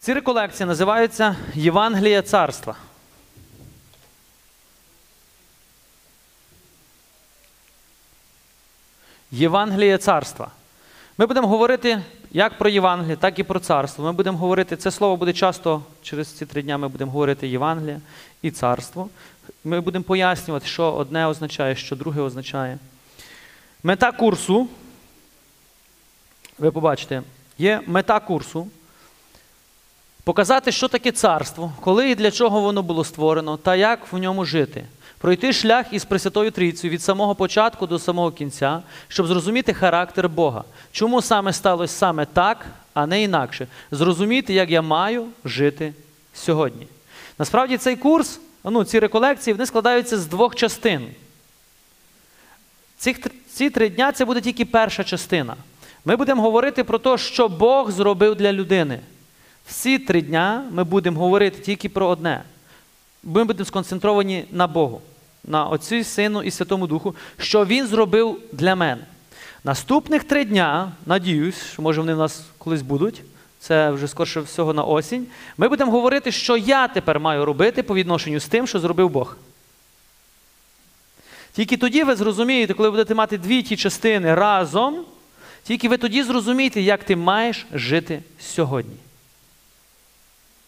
Ці реколекції називаються Євангелія царства. Євангеліє царства. Ми будемо говорити як про Євангеліє, так і про царство. Ми будемо говорити, це слово буде часто через ці три дня ми будемо говорити Євангеліє і царство. Ми будемо пояснювати, що одне означає, що друге означає. Мета курсу, ви побачите, є мета курсу показати, що таке царство, коли і для чого воно було створено, та як в ньому жити. Пройти шлях із Пресвятою Трійцею від самого початку до самого кінця, щоб зрозуміти характер Бога. Чому саме сталося саме так, а не інакше. Зрозуміти, як я маю жити сьогодні. Насправді цей курс, ну, ці реколекції, вони складаються з двох частин. Цих, ці три дня це буде тільки перша частина. Ми будемо говорити про те, що Бог зробив для людини. Всі три дня ми будемо говорити тільки про одне. Ми будемо сконцентровані на Богу, на Отцю, Сину і Святому Духу, що Він зробив для мене. Наступних три дня, надіюсь, що може вони в нас колись будуть, це вже скорше всього на осінь. Ми будемо говорити, що я тепер маю робити по відношенню з тим, що зробив Бог. Тільки тоді ви зрозумієте, коли будете мати дві ті частини разом, тільки ви тоді зрозумієте, як ти маєш жити сьогодні.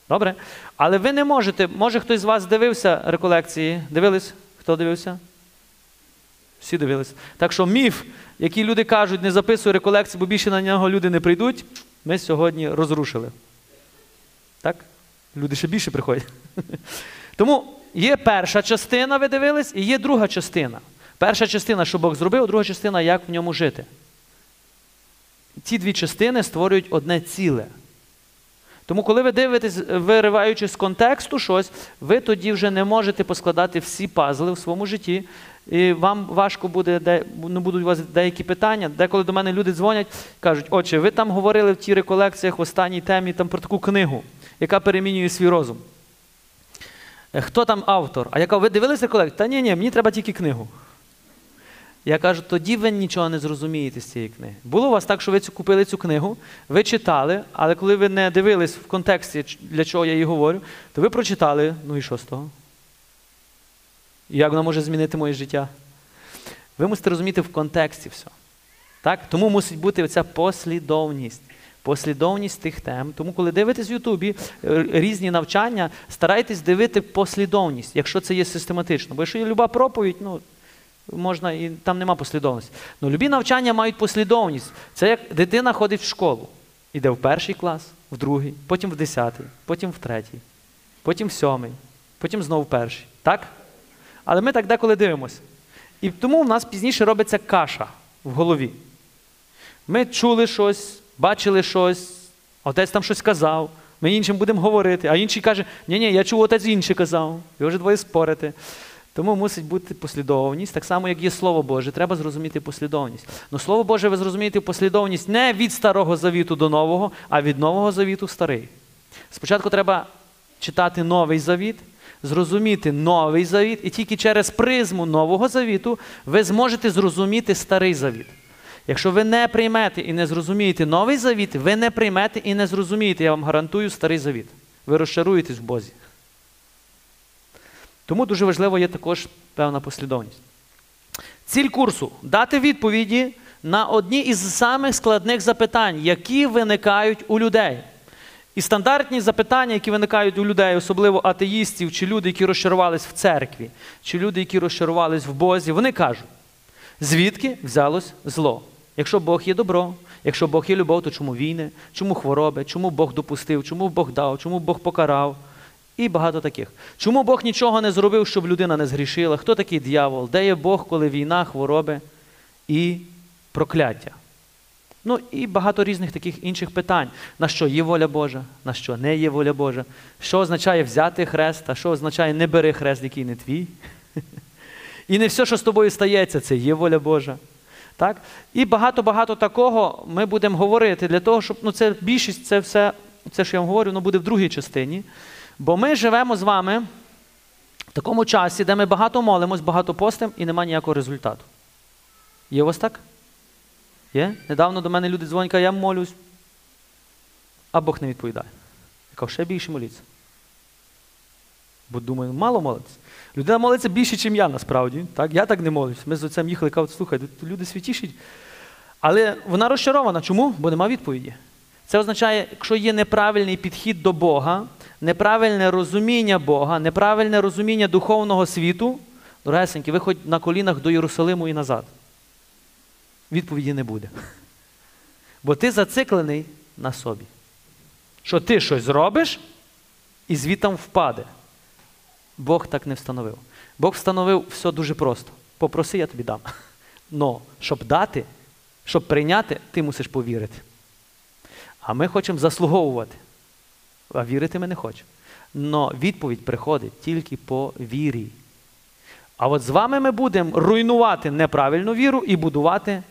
Добре? Але ви не можете, може хтось з вас дивився реколекції? Дивились? Хто дивився? Всі дивились. Так що міф, який люди кажуть, не записуй реколекції, бо більше на нього люди не прийдуть, ми сьогодні розрушили. Так? Люди ще більше приходять. Тому є перша частина, ви дивились, і є друга частина. Перша частина, що Бог зробив, друга частина, як в ньому жити. Ці дві частини створюють одне ціле. Тому, коли ви дивитесь, вириваючи з контексту щось, ви тоді вже не можете поскладати всі пазли в своєму житті. І вам важко буде, де, ну, будуть у вас деякі питання. Деколи до мене люди дзвонять, кажуть, отче, ви там говорили в тій реколекціях в останній темі там, про таку книгу, яка перемінює свій розум. Е, Хто там автор? А я кажу, ви дивилися реколекцію? Та ні, ні, мені треба тільки книгу. Я кажу, тоді ви нічого не зрозумієте з цієї книги. Було у вас так, що ви купили цю книгу, ви читали, але коли ви не дивились в контексті, для чого я її говорю, то ви прочитали, ну і що з того? Як вона може змінити моє життя? Ви мусите розуміти в контексті все. Так? Тому мусить бути оця послідовність. Послідовність тих тем. Тому, коли дивитесь в Ютубі е, різні навчання, старайтесь дивити послідовність, якщо це є систематично. Бо якщо є люба проповідь, ну можна і там нема послідовності. Ну, любі навчання мають послідовність. Це як дитина ходить в школу. Іде в перший клас, в другий, потім в десятий, потім в третій, потім в сьомий, потім знову в перший. Так? Але ми так деколи дивимося. І тому в нас пізніше робиться каша в голові. Ми чули щось, бачили щось, отець там щось казав, ми іншим будемо говорити, а інший каже, ні ні я чув, отець інший казав, ви вже двоє спорите. Тому мусить бути послідовність, так само, як є Слово Боже, треба зрозуміти послідовність. Ну Слово Боже, ви зрозумієте послідовність не від Старого Завіту до Нового, а від Нового Завіту Старий. Спочатку треба читати Новий Завіт, зрозуміти Новий Завіт, і тільки через призму Нового Завіту ви зможете зрозуміти Старий Завіт. Якщо ви не приймете і не зрозумієте Новий Завіт, ви не приймете і не зрозумієте, я вам гарантую, Старий Завіт. Ви розчаруєтесь в Бозі. Тому дуже важливо є також певна послідовність. Ціль курсу дати відповіді на одні із самих складних запитань, які виникають у людей. І стандартні запитання, які виникають у людей, особливо атеїстів, чи люди, які розчарувались в церкві, чи люди, які розчарувались в Бозі, вони кажуть, звідки взялось зло? Якщо Бог є добро, якщо Бог є любов, то чому війни, чому хвороби, чому Бог допустив, чому Бог дав, чому Бог покарав? І багато таких. Чому Бог нічого не зробив, щоб людина не згрішила? Хто такий дьявол? Де є Бог, коли війна, хвороби і прокляття? Ну і багато різних таких інших питань. На що є воля Божа, на що не є воля Божа, що означає взяти хрест, а що означає не бери хрест, який не твій. І не все, що з тобою стається, це є воля Божа. Так? І багато-багато такого ми будемо говорити для того, щоб ну, це більшість, це все, це, що я вам говорю, ну, буде в другій частині. Бо ми живемо з вами в такому часі, де ми багато молимось, багато постимо і немає ніякого результату. Є у вас так? Є? Недавно до мене люди дзвонять, я молюсь, а Бог не відповідає. Я Кажу, ще більше моліться. Бо думаю, мало молиться. Людина молиться більше, ніж я насправді. Так? Я так не молюсь. Ми з отцем їхали, кажуть, слухай, люди святіші. Але вона розчарована. Чому? Бо нема відповіді. Це означає, якщо є неправильний підхід до Бога, неправильне розуміння Бога, неправильне розуміння духовного світу, дорогесенькі, ви хоч на колінах до Єрусалиму і назад. Відповіді не буде. Бо ти зациклений на собі. Що ти щось зробиш і звітом впаде. Бог так не встановив. Бог встановив все дуже просто. Попроси, я тобі дам. Но щоб дати, щоб прийняти, ти мусиш повірити. А ми хочемо заслуговувати. А вірити ми не хочемо. Но відповідь приходить тільки по вірі. А от з вами ми будемо руйнувати неправильну віру і будувати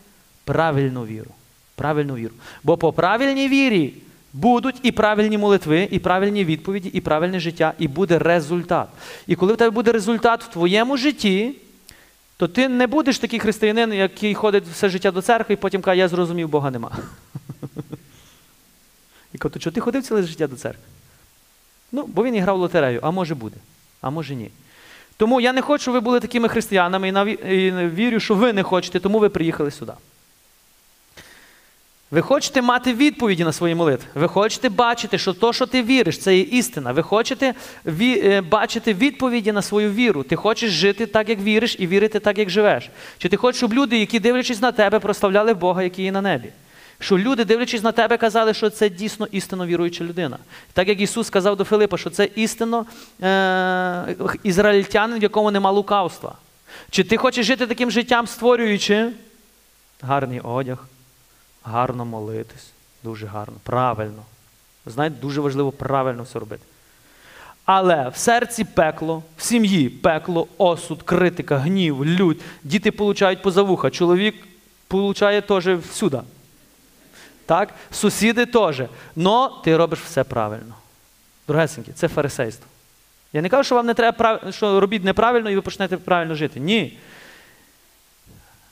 правильну віру. Правильну віру. Бо по правильній вірі будуть і правильні молитви, і правильні відповіді, і правильне життя, і буде результат. І коли в тебе буде результат в твоєму житті, то ти не будеш такий християнин, який ходить все життя до церкви, і потім каже, я зрозумів, Бога нема. І каже, то чого ти ходив ціле життя до церкви? Ну, бо він і грав в лотерею, а може буде, а може ні. Тому я не хочу, щоб ви були такими християнами і наві- і вірю, що ви не хочете, тому ви приїхали сюди. Ви хочете мати відповіді на свої молитви. Ви хочете бачити, що то, що ти віриш, це є істина. Ви хочете ві- е, бачити відповіді на свою віру. Ти хочеш жити так, як віриш, і вірити так, як живеш. Чи ти хочеш, щоб люди, які дивлячись на тебе, прославляли Бога, який є на небі? Що люди, дивлячись на тебе, казали, що це дійсно істинно віруюча людина. Так як Ісус сказав до Филипа, що це істинно е- ізраїльтянин, в якому нема лукавства. Чи ти хочеш жити таким життям, створюючи гарний одяг, гарно молитись, дуже гарно, правильно. Ви знаєте, дуже важливо правильно все робити. Але в серці пекло, в сім'ї пекло, осуд, критика, гнів, лють. Діти получають позавуха, чоловік получає теж всюди. Так? Сусіди теж. Но ти робиш все правильно. Дорогесенькі, це фарисейство. Я не кажу, що вам не треба що робіть неправильно і ви почнете правильно жити. Ні.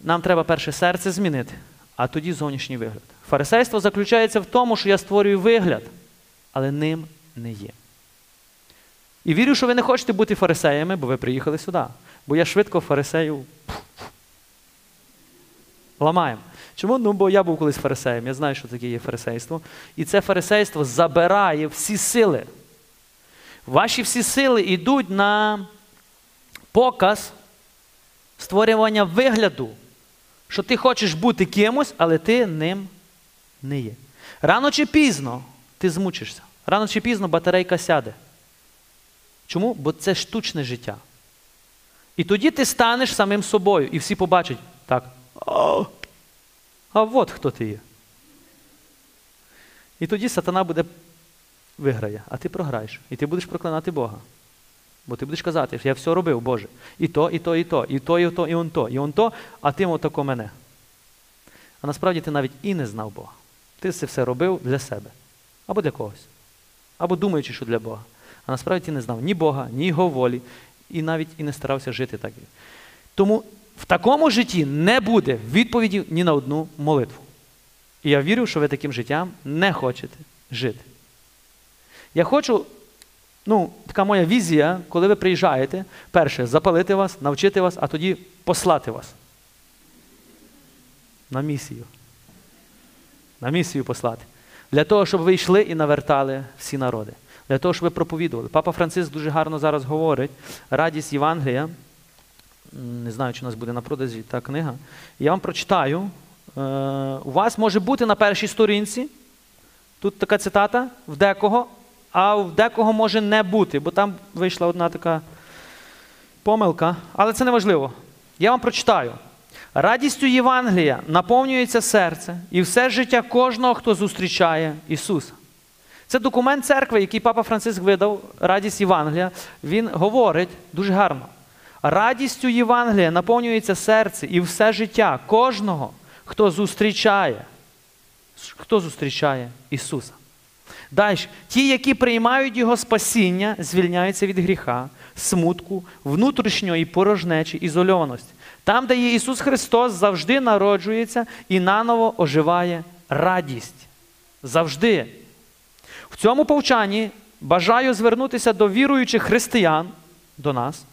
Нам треба перше серце змінити, а тоді зовнішній вигляд. Фарисейство заключається в тому, що я створюю вигляд, але ним не є. І вірю, що ви не хочете бути фарисеями, бо ви приїхали сюди. Бо я швидко фарисею ламаємо. Чому? Ну, бо я був колись фарисеєм, я знаю, що таке є фарисейство. І це фарисейство забирає всі сили. Ваші всі сили йдуть на показ створювання вигляду, що ти хочеш бути кимось, але ти ним не є. Рано чи пізно ти змучишся. Рано чи пізно батарейка сяде. Чому? Бо це штучне життя. І тоді ти станеш самим собою, і всі побачать так. А от хто ти є. І тоді сатана буде виграє, а ти програєш. І ти будеш проклинати Бога. Бо ти будеш казати, що я все робив, Боже. І то, і то, і то, і то, і то, і он то, і он то, а ти отако мене. А насправді ти навіть і не знав Бога. Ти це все робив для себе. Або для когось. Або думаючи, що для Бога. А насправді ти не знав ні Бога, ні Його волі, і навіть і не старався жити так. Тому в такому житті не буде відповіді ні на одну молитву. І я вірю, що ви таким життям не хочете жити. Я хочу, ну, така моя візія, коли ви приїжджаєте, перше, запалити вас, навчити вас, а тоді послати вас. На місію. На місію послати. Для того, щоб ви йшли і навертали всі народи. Для того, щоб ви проповідували. Папа Франциск дуже гарно зараз говорить радість Євангелія. Не знаю, чи у нас буде на продажі та книга. Я вам прочитаю. Е, у вас може бути на першій сторінці. Тут така цитата в декого, а в декого може не бути, бо там вийшла одна така помилка. Але це не важливо. Я вам прочитаю. Радістю Євангелія наповнюється серце і все життя кожного, хто зустрічає Ісуса. Це документ церкви, який Папа Франциск видав, радість Євангелія. Він говорить дуже гарно. Радістю Євангелія наповнюється серце і все життя кожного, хто зустрічає, хто зустрічає Ісуса. Далі, ті, які приймають Його спасіння, звільняються від гріха, смутку, внутрішньої порожнечі, ізольованості. Там, де є Ісус Христос, завжди народжується і наново оживає радість. Завжди. В цьому повчанні бажаю звернутися до віруючих християн, до нас,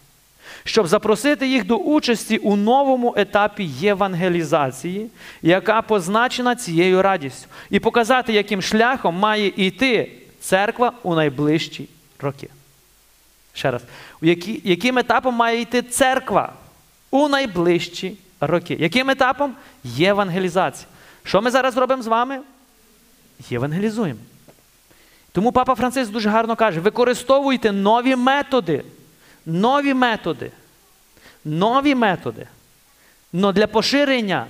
щоб запросити їх до участі у новому етапі євангелізації, яка позначена цією радістю, і показати, яким шляхом має йти церква у найближчі роки. Ще раз, яким етапом має йти церква у найближчі роки? Яким етапом? Євангелізація. Що ми зараз робимо з вами? Євангелізуємо. Тому папа Франциск дуже гарно каже: використовуйте нові методи. Нові методи. Нові методи. Но для поширення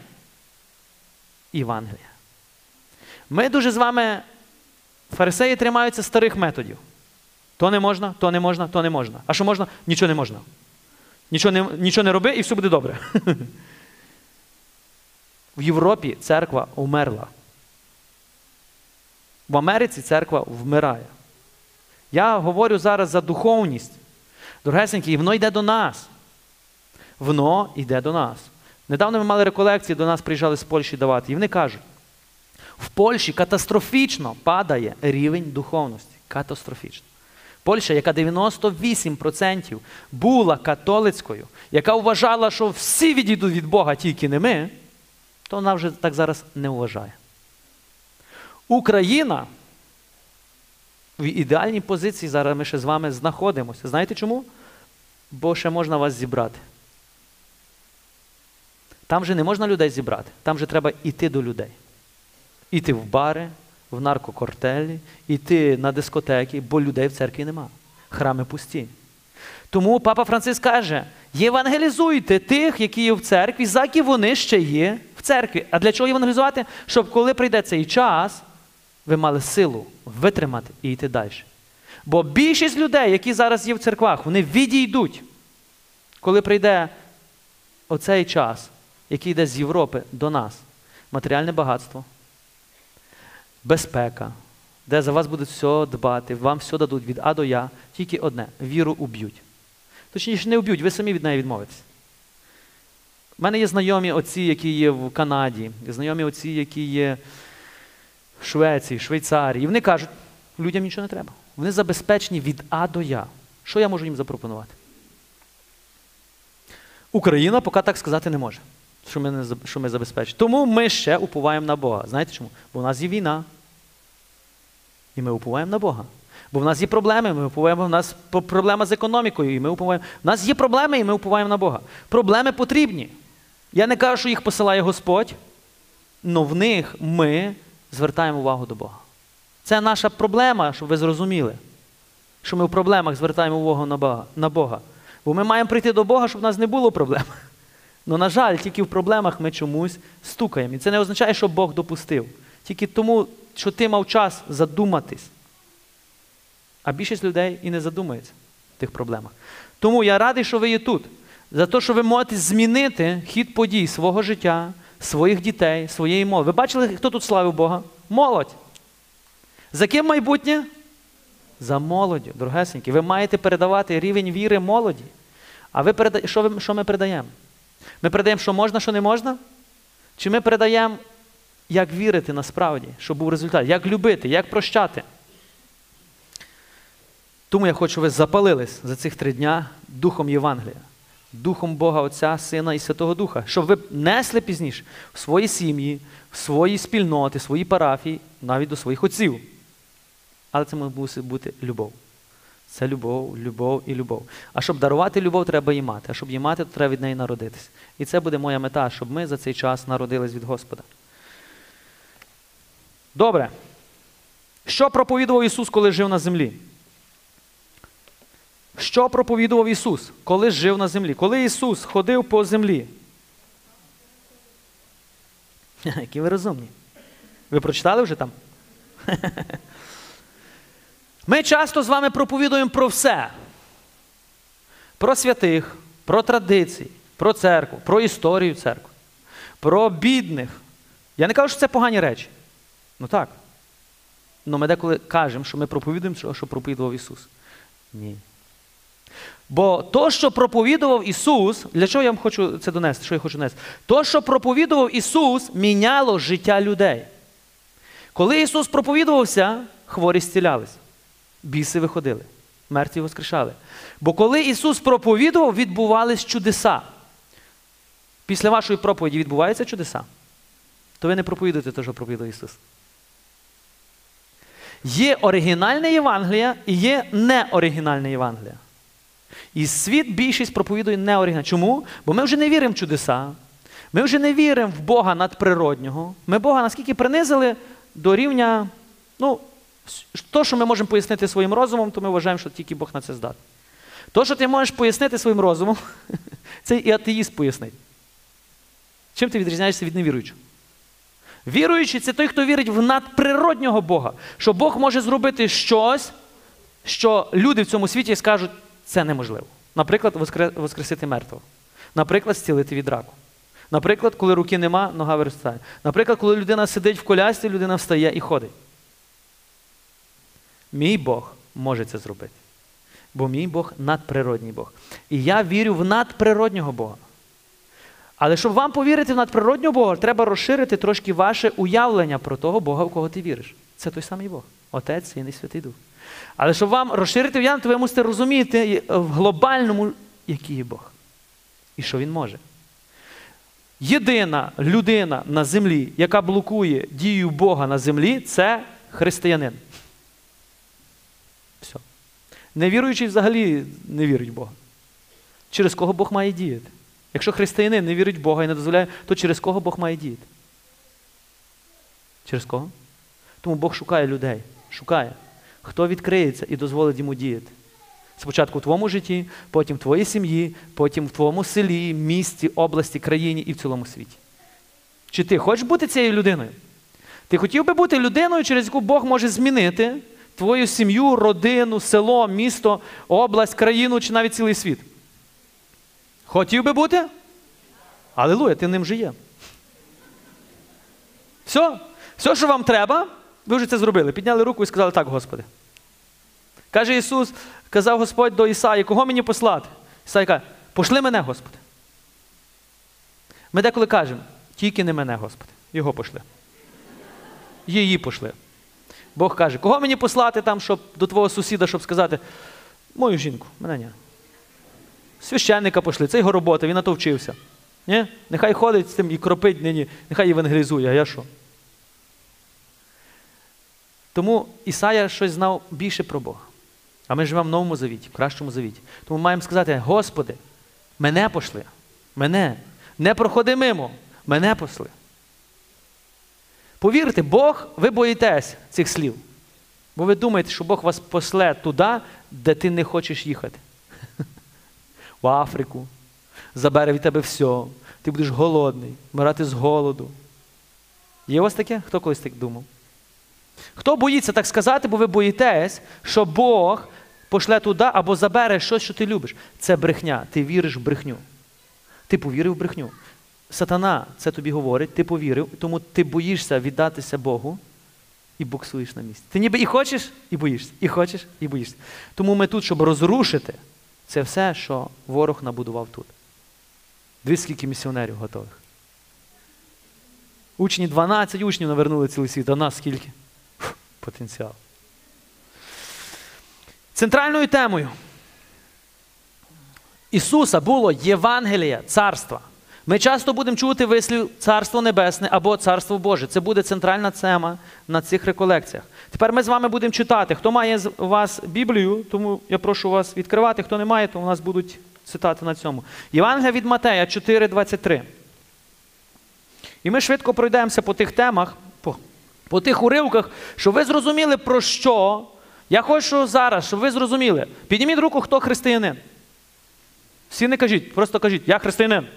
Євангелія. Ми дуже з вами, фарисеї, тримаються старих методів. То не можна, то не можна, то не можна. А що можна? Нічого не можна. Нічого не, нічого не роби і все буде добре. В Європі церква умерла. В Америці церква вмирає. Я говорю зараз за духовність. Дорогесенькі, і воно йде до нас. Воно йде до нас. Недавно ми мали реколекції, до нас приїжджали з Польщі давати. І вони кажуть, в Польщі катастрофічно падає рівень духовності. Катастрофічно. Польща, яка 98% була католицькою, яка вважала, що всі відійдуть від Бога, тільки не ми, то вона вже так зараз не вважає. Україна в ідеальній позиції зараз ми ще з вами знаходимося. Знаєте чому? Бо ще можна вас зібрати. Там же не можна людей зібрати, там же треба йти до людей. Іти в бари, в наркокортелі, іти на дискотеки, бо людей в церкві нема. Храми пусті. Тому папа Франциск каже: євангелізуйте тих, які є в церкві, заки вони ще є в церкві. А для чого євангелізувати? Щоб коли прийде цей час, ви мали силу витримати і йти далі. Бо більшість людей, які зараз є в церквах, вони відійдуть, коли прийде оцей час, який йде з Європи до нас. Матеріальне багатство, безпека, де за вас будуть все дбати, вам все дадуть від А до Я, тільки одне віру уб'ють. Точніше, не уб'ють, ви самі від неї відмовитесь. У мене є знайомі отці, які є в Канаді, знайомі отці, які є Швеції, Швейцарії. І вони кажуть, людям нічого не треба. Вони забезпечені від А до Я. Що я можу їм запропонувати? Україна поки так сказати не може, що ми, не, що ми забезпечені. Тому ми ще уповаємо на Бога. Знаєте чому? Бо в нас є війна. І ми уповаємо на Бога. Бо в нас є проблеми, ми уповаємо, в нас проблема з економікою, і ми уповаємо. У нас є проблеми, і ми уповаємо на Бога. Проблеми потрібні. Я не кажу, що їх посилає Господь, але в них ми звертаємо увагу до Бога. Це наша проблема, щоб ви зрозуміли, що ми в проблемах звертаємо увагу на Бога. Бо ми маємо прийти до Бога, щоб в нас не було проблем. Ну, на жаль, тільки в проблемах ми чомусь стукаємо. І це не означає, що Бог допустив. Тільки тому, що ти мав час задуматись. А більшість людей і не задумається в тих проблемах. Тому я радий, що ви є тут. За те, що ви можете змінити хід подій свого життя, своїх дітей, своєї молоді. Ви бачили, хто тут славив Бога? Молодь. За ким майбутнє? За молоддю, дорогесенькі. Ви маєте передавати рівень віри молоді. А ви переда... що, ви... що ми передаємо? Ми передаємо, що можна, що не можна? Чи ми передаємо, як вірити насправді, щоб був результат, як любити, як прощати? Тому я хочу, щоб ви запалились за цих три дня Духом Євангелія, Духом Бога Отця, Сина і Святого Духа, щоб ви несли пізніше в свої сім'ї, в свої спільноти, в свої парафії, навіть до своїх отців. Але це мусить бути любов. Це любов, любов і любов. А щоб дарувати любов, треба її мати. А щоб її мати, то треба від неї народитись. І це буде моя мета, щоб ми за цей час народились від Господа. Добре. Що проповідував Ісус, коли жив на землі? Що проповідував Ісус, коли жив на землі? Коли Ісус ходив по землі? Які ви розумні. Ви прочитали вже там? Ми часто з вами проповідуємо про все. Про святих, про традиції, про церкву, про історію церкви, про бідних. Я не кажу, що це погані речі. Ну так. Ну ми деколи кажемо, що ми проповідуємо, що проповідував Ісус. Ні. Бо то, що проповідував Ісус, для чого я вам хочу це донести? Що я хочу донести? То, що проповідував Ісус, міняло життя людей. Коли Ісус проповідувався, хворі зцілялись. біси виходили, мертві воскрешали. Бо коли Ісус проповідував, відбувались чудеса. Після вашої проповіді відбуваються чудеса, то ви не проповідуєте те, що проповідує Ісус. Є оригінальне Євангеліє і є неоригінальне Євангеліє. І світ більшість проповідує неоригінальне. Чому? Бо ми вже не віримо в чудеса. Ми вже не віримо в Бога надприроднього. Ми Бога наскільки принизили до рівня, ну, то, що ми можемо пояснити своїм розумом, то ми вважаємо, що тільки Бог на це здатний. То, що ти можеш пояснити своїм розумом, це і атеїст пояснить. Чим ти відрізняєшся від невіруючого? Віруючий це той, хто вірить в надприроднього Бога, що Бог може зробити щось, що люди в цьому світі скажуть, це неможливо. Наприклад, воскресити мертвого. Наприклад, зцілити від раку. Наприклад, коли руки нема, нога виростає. Наприклад, коли людина сидить в колясці, людина встає і ходить. Мій Бог може це зробити. Бо мій Бог надприродній Бог. І я вірю в надприроднього Бога. Але щоб вам повірити в надприроднього Бога, треба розширити трошки ваше уявлення про того Бога, в кого ти віриш. Це той самий Бог. Отець, Син і Святий Дух. Але щоб вам розширити уявлення, то ви мусите розуміти в глобальному, який є Бог. І що Він може. Єдина людина на землі, яка блокує дію Бога на землі, це християнин. Все. Невіруючий взагалі не вірить в Бога. Через кого Бог має діяти? Якщо християнин не вірить в Бога і не дозволяє, то через кого Бог має діяти? Через кого? Тому Бог шукає людей. Шукає. Хто відкриється і дозволить йому діяти. Спочатку в твоєму житті, потім в твоїй сім'ї, потім в твоєму селі, місті, області, країні і в цілому світі. Чи ти хочеш бути цією людиною? Ти хотів би бути людиною, через яку Бог може змінити твою сім'ю, родину, село, місто, область, країну чи навіть цілий світ? Хотів би бути? Аллилуйя, ти ним вже є. Все, все, що вам треба, ви вже це зробили. Підняли руку і сказали так, Господи. Каже Ісус, казав Господь до Ісаї, кого мені послати? Ісай каже, пошли мене, Господи. Ми деколи кажемо, тільки не мене, Господи. Його пошли. Її пошли. Бог каже, кого мені послати там, щоб до твого сусіда, щоб сказати, мою жінку, мене ні. Священника пошли, це його робота, він на то вчився. Ні? Нехай ходить з тим і кропить нині, нехай євангелізує, а я що? Тому Ісая щось знав більше про Бога. А ми живемо в новому завіті, в кращому завіті. Тому маємо сказати, Господи, мене пошли. Мене. Не проходи мимо, мене посли. Повірте, Бог, ви боїтесь цих слів. Бо ви думаєте, що Бог вас после туди, де ти не хочеш їхати. В Африку. Забере від тебе все. Ти будеш голодний, вмирати з голоду. Є вас таке? Хто колись так думав? Хто боїться так сказати, бо ви боїтесь, що Бог пошле туди або забере щось, що ти любиш. Це брехня. Ти віриш в брехню. Ти повірив в брехню. Сатана це тобі говорить, ти повірив, тому ти боїшся віддатися Богу і буксуєш на місці. Ти ніби і хочеш, і боїшся, і хочеш, і боїшся. Тому ми тут, щоб розрушити це все, що ворог набудував тут. Дивись, скільки місіонерів готових. Учні 12 учнів навернули цілий світ, а нас скільки? Потенціал. Центральною темою Ісуса було Євангелія царства. Ми часто будемо чути вислів Царство Небесне або Царство Боже. Це буде центральна тема на цих реколекціях. Тепер ми з вами будемо читати. Хто має з вас Біблію, тому я прошу вас відкривати. Хто не має, то у нас будуть цитати на цьому. Євангелія від Матея 4,23. І ми швидко пройдемося по тих темах, по, тих уривках, щоб ви зрозуміли, про що. Я хочу зараз, щоб ви зрозуміли. Підніміть руку, хто християнин. Всі не кажіть, просто кажіть, я християнин.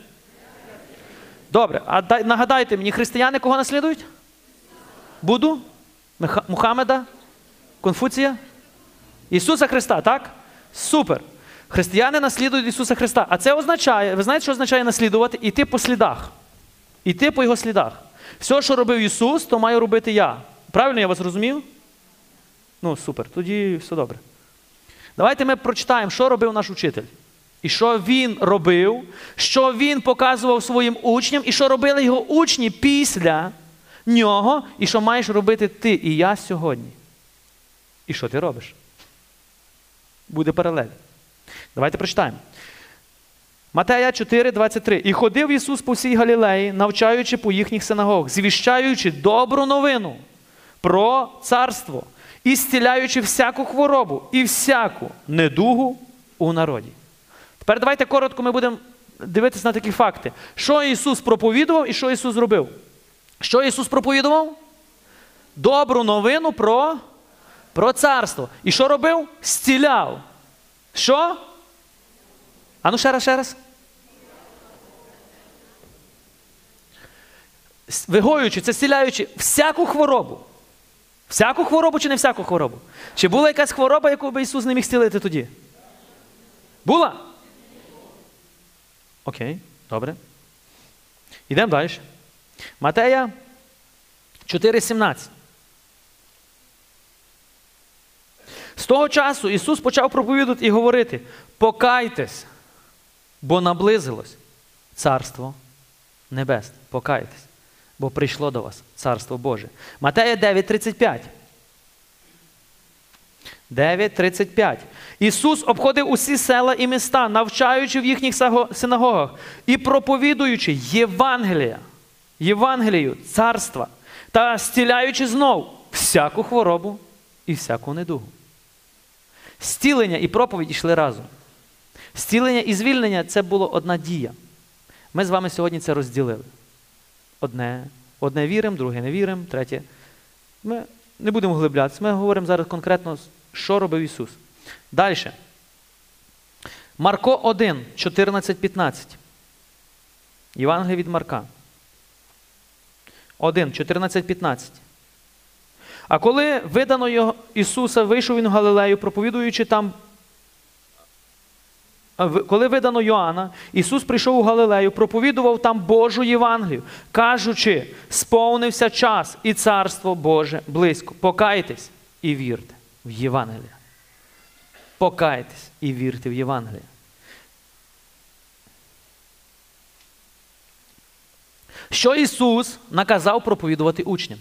Добре, а дай, нагадайте мені, християни кого наслідують? Буду? Меха, Мухаммеда? Конфуція? Ісуса Христа, так? Супер. Християни наслідують Ісуса Христа. А це означає, ви знаєте, що означає наслідувати? Іти по слідах. Іти по Його слідах. Все, що робив Ісус, то маю робити я. Правильно я вас розумів? Ну, супер, тоді все добре. Давайте ми прочитаємо, що робив наш учитель. І що він робив, що він показував своїм учням, і що робили його учні після нього, і що маєш робити ти і я сьогодні. І що ти робиш? Буде паралель. Давайте прочитаємо. Матея 4, 23. І ходив Ісус по всій Галілеї, навчаючи по їхніх синагогах, звіщаючи добру новину про царство і зціляючи всяку хворобу і всяку недугу у народі. Тепер давайте коротко ми будемо дивитися на такі факти. Що Ісус проповідував і що Ісус зробив? Що Ісус проповідував? Добру новину про, про царство. І що робив? Зціляв. Що? А ну ще раз, ще раз. Вигоюючи, це зціляючи всяку хворобу. Всяку хворобу чи не всяку хворобу? Чи була якась хвороба, яку би Ісус не міг зцілити тоді? Була? Окей, добре. Йдемо далі. Матея 4,17. З того часу Ісус почав проповідувати і говорити: покайтесь, бо наблизилось Царство Небесне. Покайтесь, бо прийшло до вас Царство Боже. Матея 9,35. 9.35. Ісус обходив усі села і міста, навчаючи в їхніх синагогах і проповідуючи Євангелія, Євангелію, царства та зціляючи знов всяку хворобу і всяку недугу. Стілення і проповідь йшли разом. Стілення і звільнення це було одна дія. Ми з вами сьогодні це розділили. Одне, одне віримо, друге не віримо, третє. Ми не будемо глиблятися. Ми говоримо зараз конкретно, що робив Ісус. Далі. Марко 1, 14, 15. Євангелія від Марка. 1, 14, 15. А коли видано його Ісуса, вийшов він в Галилею, проповідуючи там. Коли видано Йоанна, Ісус прийшов у Галилею, проповідував там Божу Євангелію, кажучи, сповнився час і царство Боже близько. Покайтесь і вірте в Євангелія. Покайтесь і вірте в Євангелія. Що Ісус наказав проповідувати учням?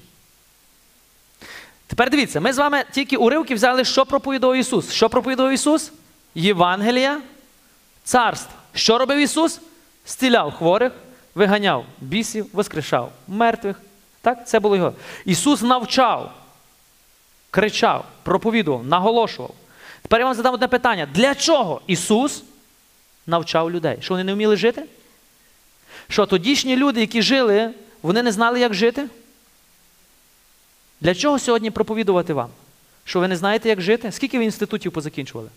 Тепер дивіться, ми з вами тільки уривки взяли, що проповідував Ісус. Що проповідував Ісус? Євангелія, царство. Що робив Ісус? Зціляв хворих, виганяв бісів, воскрешав мертвих. Так, це було його. Ісус навчав, кричав, проповідував, наголошував. Тепер я вам задам одне питання: для чого Ісус навчав людей? Що вони не вміли жити? Що тодішні люди, які жили, вони не знали, як жити? Для чого сьогодні проповідувати вам? Що ви не знаєте, як жити? Скільки ви інститутів позакінчували?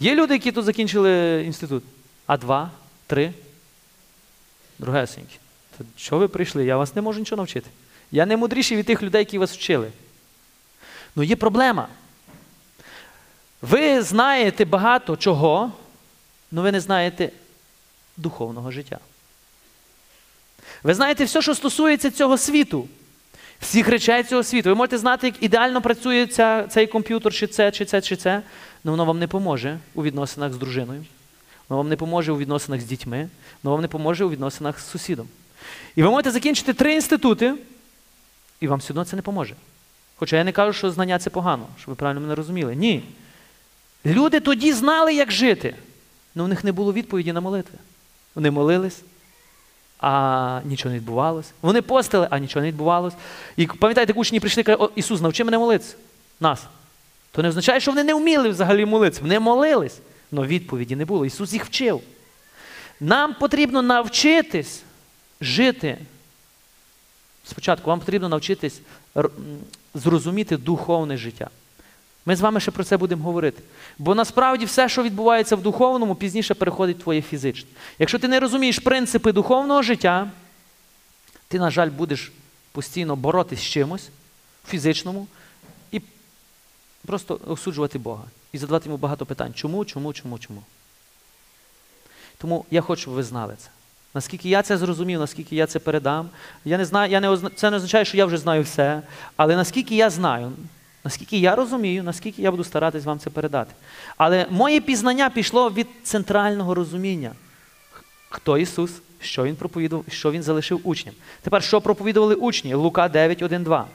Є люди, які тут закінчили інститут? А два, три? Другесенькі. То що ви прийшли? Я вас не можу нічого навчити. Я не мудріший від тих людей, які вас вчили. Ну є проблема. Ви знаєте багато чого, але ви не знаєте духовного життя. Ви знаєте все, що стосується цього світу, всіх речей цього світу. Ви можете знати, як ідеально працює ця, цей комп'ютер, чи це, чи це, чи це, але воно вам не поможе у відносинах з дружиною. Воно вам не поможе у відносинах з дітьми, воно вам не поможе у відносинах з сусідом. І ви можете закінчити три інститути, і вам все одно це не поможе. Хоча я не кажу, що знання це погано, щоб ви правильно мене розуміли. Ні. Люди тоді знали, як жити, але в них не було відповіді на молитви. Вони молились, а нічого не відбувалося. Вони постили, а нічого не відбувалося. І пам'ятаєте, учні прийшли і кажуть, «О, Ісус, навчи мене молитися. Нас. То не означає, що вони не вміли взагалі молитися. Вони молились, але відповіді не було. Ісус їх вчив. Нам потрібно навчитись жити. Спочатку вам потрібно навчитись зрозуміти духовне життя. Ми з вами ще про це будемо говорити. Бо насправді все, що відбувається в духовному, пізніше переходить в твоє фізичне. Якщо ти не розумієш принципи духовного життя, ти, на жаль, будеш постійно боротись з чимось фізичному і просто осуджувати Бога і задавати йому багато питань. Чому, чому, чому, чому? Тому я хочу, щоб ви знали це. Наскільки я це зрозумів, наскільки я це передам. Я не знаю, я не озна... Це не означає, що я вже знаю все. Але наскільки я знаю, наскільки я розумію, наскільки я буду старатись вам це передати. Але моє пізнання пішло від центрального розуміння. Хто Ісус, що Він проповідував, що Він залишив учням. Тепер, що проповідували учні? Лука 9, 1, 2.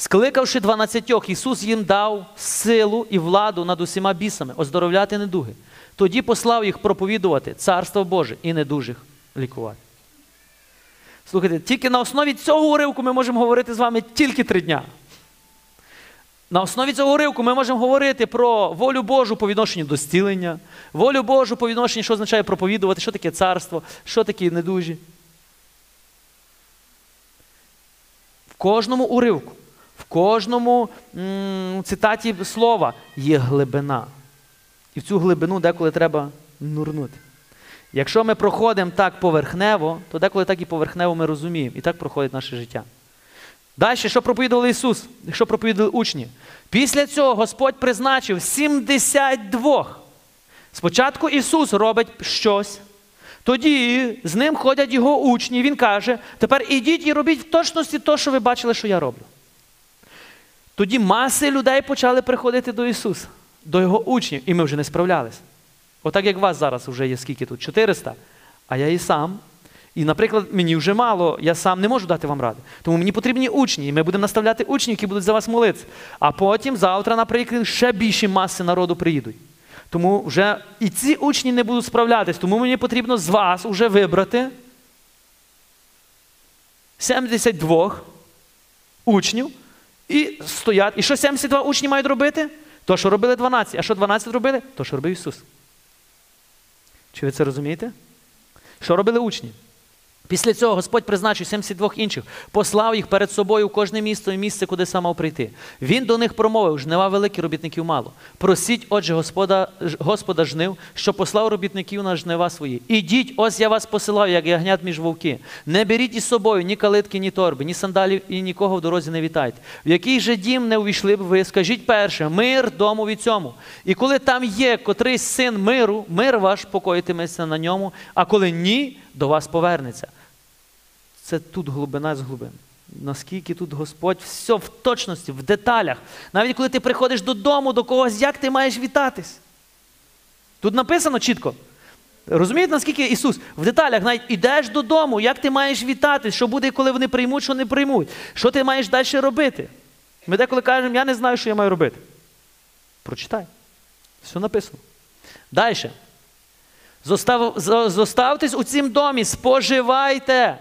Скликавши дванадцятьох, Ісус їм дав силу і владу над усіма бісами, оздоровляти недуги. Тоді послав їх проповідувати Царство Боже і недужих лікувати. Слухайте, тільки на основі цього уривку ми можемо говорити з вами тільки три дня. На основі цього уривку ми можемо говорити про волю Божу по відношенню до зцілення, волю Божу по відношенню, що означає проповідувати, що таке царство, що таке недужі. В кожному уривку, в кожному цитаті слова є глибина. І в цю глибину деколи треба нурнути. Якщо ми проходимо так поверхнево, то деколи так і поверхнево ми розуміємо. І так проходить наше життя. Далі, що проповідували Ісус, що проповідували учні. Після цього Господь призначив 72. Спочатку Ісус робить щось, тоді з ним ходять його учні. Він каже: тепер ідіть і робіть в точності те, що ви бачили, що я роблю. Тоді маси людей почали приходити до Ісуса, до Його учнів, і ми вже не справлялися. Отак як вас зараз вже є скільки тут? 400, а я і сам. І, наприклад, мені вже мало, я сам не можу дати вам ради. Тому мені потрібні учні, і ми будемо наставляти учнів, які будуть за вас молитися. А потім завтра, наприклад, ще більші маси народу приїдуть. Тому вже і ці учні не будуть справлятись, тому мені потрібно з вас вже вибрати 72 учнів і стоять. І що 72 учні мають робити? То, що робили 12. А що 12 робили? То, що робив Ісус. Чи ви це розумієте? Що робили учні? Після цього Господь призначив 72 інших, послав їх перед собою в кожне місто і місце, куди сам мав прийти. Він до них промовив: жнива великі, робітників мало. Просіть, отже, Господа, Господа жнив, що послав робітників на жнива свої. Ідіть, ось я вас посилаю, як ягнят між вовки. Не беріть із собою ні калитки, ні торби, ні сандалів і нікого в дорозі не вітайте. В який же дім не увійшли б ви, скажіть перше, мир дому від цьому. І коли там є котрийсь син миру, мир ваш покоїтиметься на ньому, а коли ні, до вас повернеться. Це тут глибина з глибин. Наскільки тут Господь все в точності, в деталях. Навіть коли ти приходиш додому до когось, як ти маєш вітатись? Тут написано чітко. Розумієте, наскільки Ісус в деталях навіть ідеш додому, як ти маєш вітатись, що буде, коли вони приймуть, що не приймуть, що ти маєш далі робити. Ми деколи кажемо, я не знаю, що я маю робити. Прочитай. Все написано. Далі. Зостав, зоставтесь у цім домі, споживайте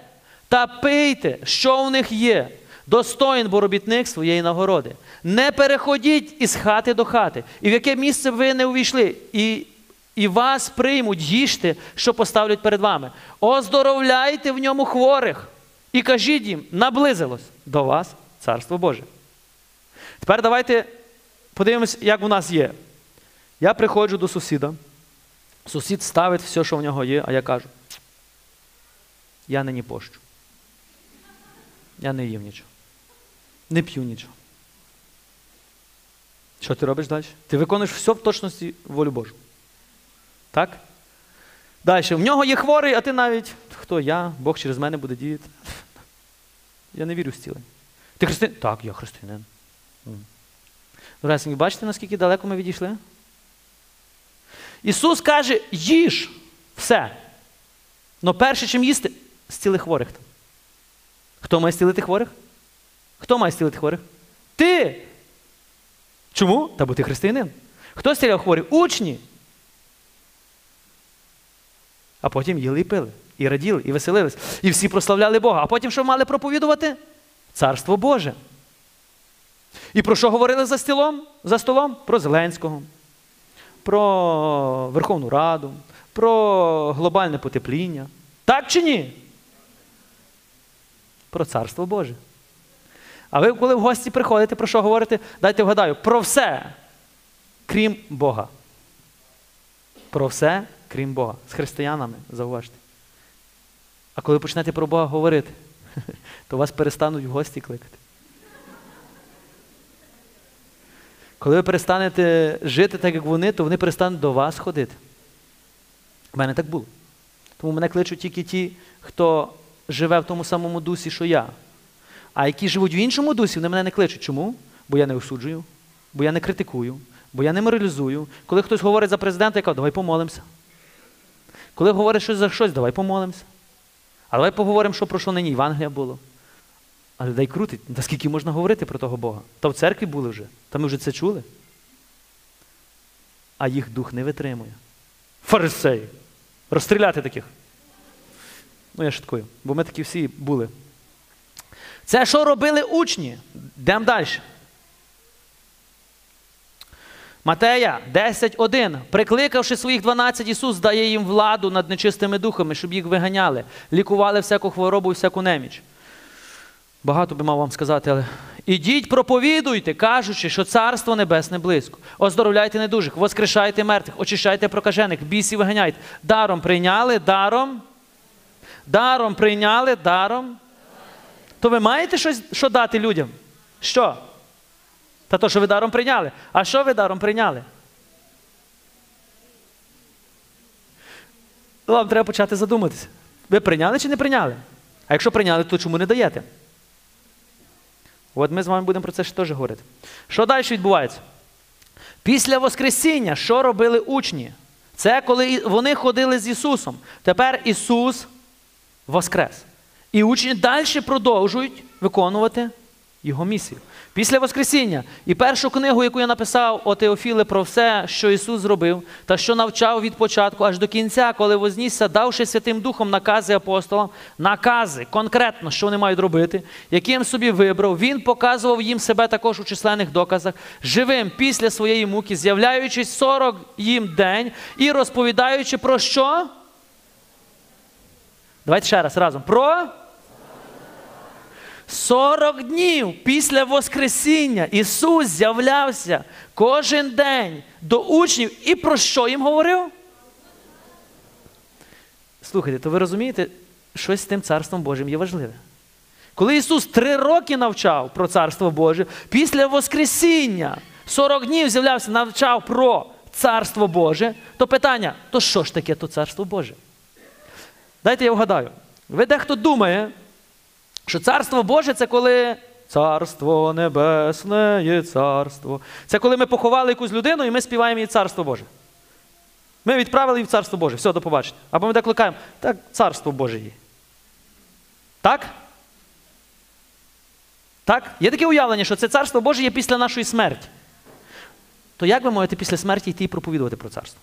та пийте, що в них є. Достоїн бо робітник своєї нагороди. Не переходіть із хати до хати, і в яке місце ви не увійшли, і, і вас приймуть, їжте, що поставлять перед вами. Оздоровляйте в ньому хворих і кажіть їм, наблизилось до вас Царство Боже. Тепер давайте подивимось, як у нас є. Я приходжу до сусіда. Сусід ставить все, що в нього є, а я кажу: я нині пощу. Я не їв нічого. Не п'ю нічого. Що ти робиш далі? Ти виконуєш все в точності волю Божу. Так? Далі. В нього є хворий, а ти навіть хто я, Бог через мене буде діяти. Я не вірю в зцілення. Ти християнин? Так, я християнин. М. Дорогесенькі, бачите, наскільки далеко ми відійшли? Ісус каже, їж все. Но перше, чим їсти, зціли хворих там. Хто має зцілити хворих? Хто має зцілити хворих? Ти. Чому? Та бо ти християнин. Хто зціляв хворих? Учні. А потім їли і пили, і раділи, і веселились. І всі прославляли Бога. А потім що мали проповідувати? Царство Боже. І про що говорили за столом? За столом? Про Зеленського, про Верховну Раду, про глобальне потепління. Так чи ні? Про Царство Боже. А ви, коли в гості приходите, про що говорите? Дайте вгадаю, про все, крім Бога. Про все, крім Бога. З християнами, зауважте. А коли почнете про Бога говорити, то вас перестануть в гості кликати. Коли ви перестанете жити так, як вони, то вони перестануть до вас ходити. У мене так було. Тому мене кличуть тільки ті, хто живе в тому самому дусі, що я. А які живуть в іншому дусі, вони мене не кличуть. Чому? Бо я не осуджую, бо я не критикую, бо я не моралізую. Коли хтось говорить за президента, я кажу, давай помолимося. Коли говорить щось за щось, давай помолимося. А давай поговоримо, що про що нині Євангелія було. А людей крутить. Та скільки можна говорити про того Бога? Та в церкві були вже, та ми вже це чули. А їх дух не витримує. Фарисеї. Розстріляти таких. Ну, я шуткую, бо ми такі всі були. Це що робили учні? Йдемо далі. Матея 10.1. Прикликавши своїх 12, Ісус дає їм владу над нечистими духами, щоб їх виганяли, лікували всяку хворобу і всяку неміч. Багато би мав вам сказати, але ідіть, проповідуйте, кажучи, що царство небесне близько. Оздоровляйте недужих, воскрешайте мертвих, очищайте прокажених, бісів виганяйте. Даром прийняли, даром. Даром прийняли, даром. То ви маєте щось що дати людям? Що? Та то, що ви даром прийняли. А що ви даром прийняли? Вам треба почати задуматися. Ви прийняли чи не прийняли? А якщо прийняли, то чому не даєте? От ми з вами будемо про це ще теж говорити. Що далі відбувається? Після Воскресіння, що робили учні? Це коли вони ходили з Ісусом. Тепер Ісус воскрес. І учні далі продовжують виконувати Його місію. Після Воскресіння. І першу книгу, яку я написав о Теофіле про все, що Ісус зробив, та що навчав від початку аж до кінця, коли вознісся, давши Святим Духом накази апостолам, накази конкретно, що вони мають робити, яким собі вибрав, Він показував їм себе також у численних доказах, живим після своєї муки, з'являючись 40 їм день і розповідаючи про що? Давайте ще раз разом. Про 40 днів після Воскресіння Ісус з'являвся кожен день до учнів і про що їм говорив? Слухайте, то ви розумієте, щось з тим Царством Божим є важливе. Коли Ісус три роки навчав про Царство Боже, після Воскресіння 40 днів з'являвся, навчав про Царство Боже, то питання: то що ж таке то Царство Боже? Дайте я вгадаю. Ви дехто думає, що царство Боже це коли царство небесне є царство. Це коли ми поховали якусь людину і ми співаємо їй царство Боже. Ми відправили її в царство Боже. Все, до побачення. Або ми так кликаємо, так, царство Боже є. Так? Так? Є таке уявлення, що це царство Боже є після нашої смерті. То як ви можете після смерті йти і проповідувати про царство?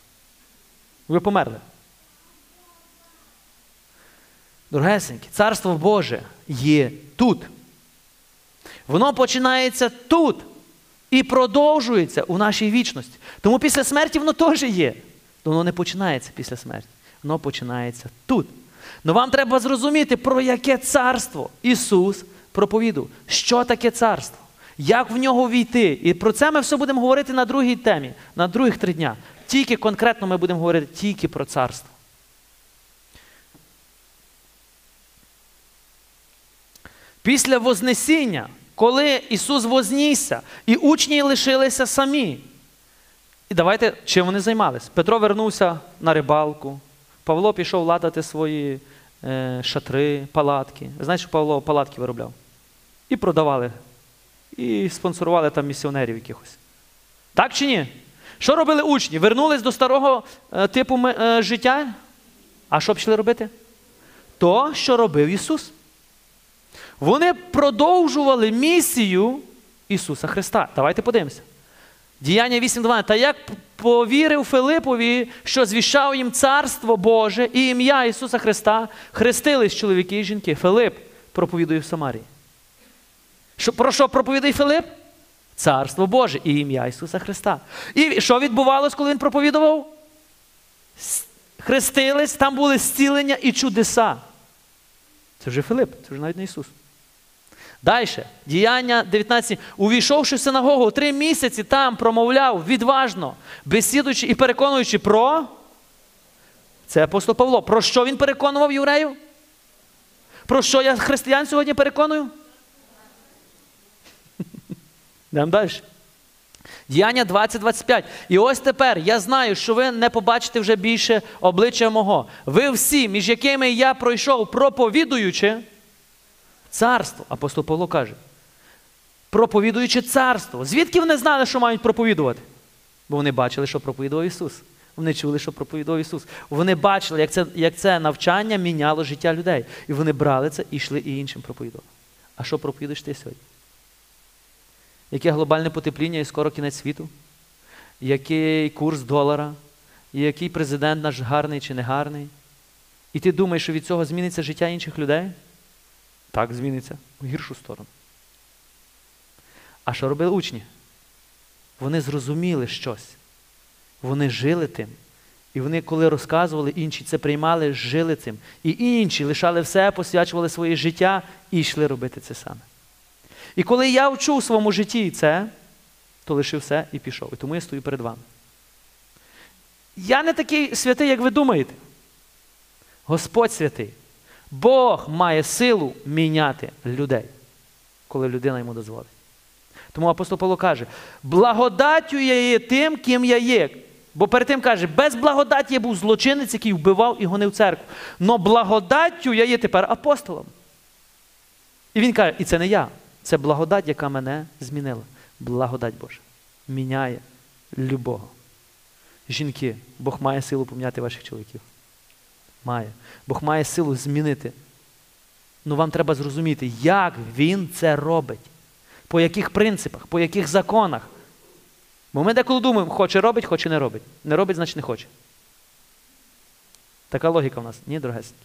Ви померли. Дорогесенькі, царство Боже є тут. Воно починається тут і продовжується у нашій вічності. Тому після смерті воно теж є. Воно не починається після смерті. Воно починається тут. Но вам треба зрозуміти, про яке царство Ісус проповідував. Що таке царство? Як в нього війти? І про це ми все будемо говорити на другій темі, на других три дня. Тільки конкретно ми будемо говорити тільки про царство. Після Вознесіння, коли Ісус вознісся, і учні лишилися самі. І давайте, чим вони займалися? Петро вернувся на рибалку, Павло пішов ладати свої е, шатри, палатки. Ви знаєте, що Павло палатки виробляв? І продавали, і спонсорували там місіонерів якихось. Так чи ні? Що робили учні? Вернулись до старого е, типу е, життя? А що почали робити? То, що робив Ісус. Вони продовжували місію Ісуса Христа. Давайте подивимося. Діяння 8.12. Та як повірив Филипові, що звіщав їм Царство Боже і ім'я Ісуса Христа, хрестились чоловіки і жінки. Филип проповідує в Самарії. Що, про що проповідує Филип? Царство Боже і ім'я Ісуса Христа. І що відбувалось, коли він проповідував? Хрестились, там були зцілення і чудеса. Це вже Филип, це вже навіть не Ісус. Далі, діяння 19. Увійшовши в синагогу, три місяці там промовляв відважно, бесідуючи і переконуючи про. Це апостол Павло. Про що він переконував євреїв? Про що я християн сьогодні переконую? Йдемо далі. Діяння 20-25. І ось тепер я знаю, що ви не побачите вже більше обличчя мого. Ви всі, між якими я пройшов, проповідуючи царство, апостол Павло каже. Проповідуючи царство. Звідки вони знали, що мають проповідувати? Бо вони бачили, що проповідував Ісус. Вони чули, що проповідував Ісус. Вони бачили, як це, як це навчання міняло життя людей. І вони брали це і йшли і іншим проповідували. А що проповідуєш ти сьогодні? Яке глобальне потепління і скоро кінець світу? Який курс долара? Який президент наш гарний чи не гарний? І ти думаєш, що від цього зміниться життя інших людей? Так, зміниться в гіршу сторону. А що робили учні? Вони зрозуміли щось. Вони жили тим. І вони, коли розказували, інші це приймали, жили цим. І інші лишали все, посвячували своє життя і йшли робити це саме. І коли я вчу в своєму житті це, то лишив все і пішов. І тому я стою перед вами. Я не такий святий, як ви думаєте. Господь святий. Бог має силу міняти людей, коли людина йому дозволить. Тому апостол Павло каже: благодаттю я є тим, ким я є. Бо перед тим каже, без благодаті я був злочинець, який вбивав і гонив церкву. Но благодаттю я є тепер апостолом. І він каже, і це не я, це благодать, яка мене змінила. Благодать Божа. Міняє любого. Жінки, Бог має силу поміняти ваших чоловіків. Має. Бог має силу змінити. Ну вам треба зрозуміти, як він це робить. По яких принципах, по яких законах. Бо ми деколи думаємо, хоче робить, хоче не робить. Не робить, значить не хоче. Така логіка в нас. Ні, дорогесенькі.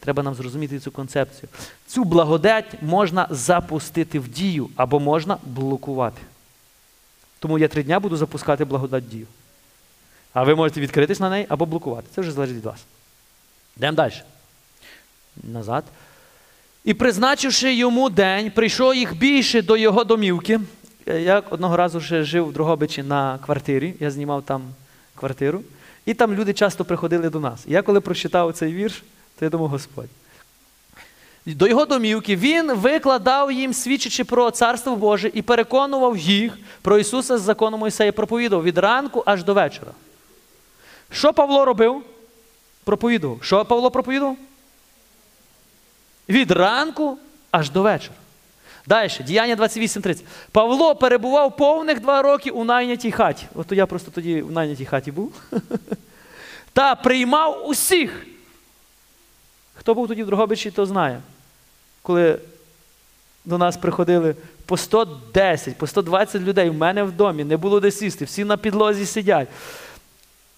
Треба нам зрозуміти цю концепцію. Цю благодать можна запустити в дію або можна блокувати. Тому я три дня буду запускати благодать дію. А ви можете відкритись на неї або блокувати. Це вже залежить від вас. Йдемо далі. Назад. І призначивши йому день, прийшов їх більше до його домівки. Я одного разу ще жив в Дрогобичі на квартирі, я знімав там квартиру, і там люди часто приходили до нас. І я коли прочитав цей вірш, то я думав, Господь. До його домівки він викладав їм, свідчачи про Царство Боже, і переконував їх про Ісуса з законом Мойсея, проповідав від ранку аж до вечора. Що Павло робив? Проповідував. Що Павло проповідував? Від ранку аж до вечора. Далі, діяння 28.30. Павло перебував повних два роки у найнятій хаті. От я просто тоді в найнятій хаті був. Та приймав усіх. Хто був тоді в Дрогобичі, то знає. Коли до нас приходили по 110, по 120 людей в мене в домі, не було де сісти, всі на підлозі сидять.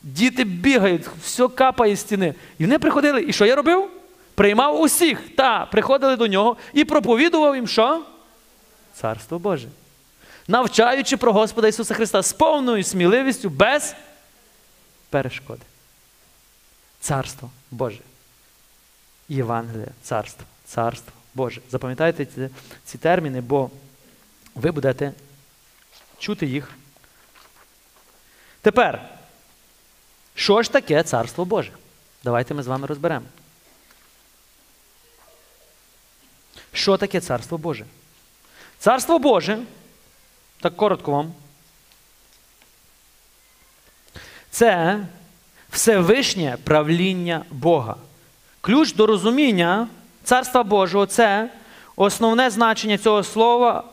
Діти бігають, все капає з стіни. І вони приходили, і що я робив? Приймав усіх, та приходили до нього і проповідував їм що? Царство Боже. Навчаючи про Господа Ісуса Христа з повною сміливістю, без перешкоди. Царство Боже. Євангелія, царство, царство Боже. Запам'ятайте ці, ці терміни, бо ви будете чути їх. Тепер, що ж таке царство Боже? Давайте ми з вами розберемо. Що таке царство Боже? Царство Боже, так коротко вам, це всевишнє правління Бога. Ключ до розуміння Царства Божого це основне значення цього слова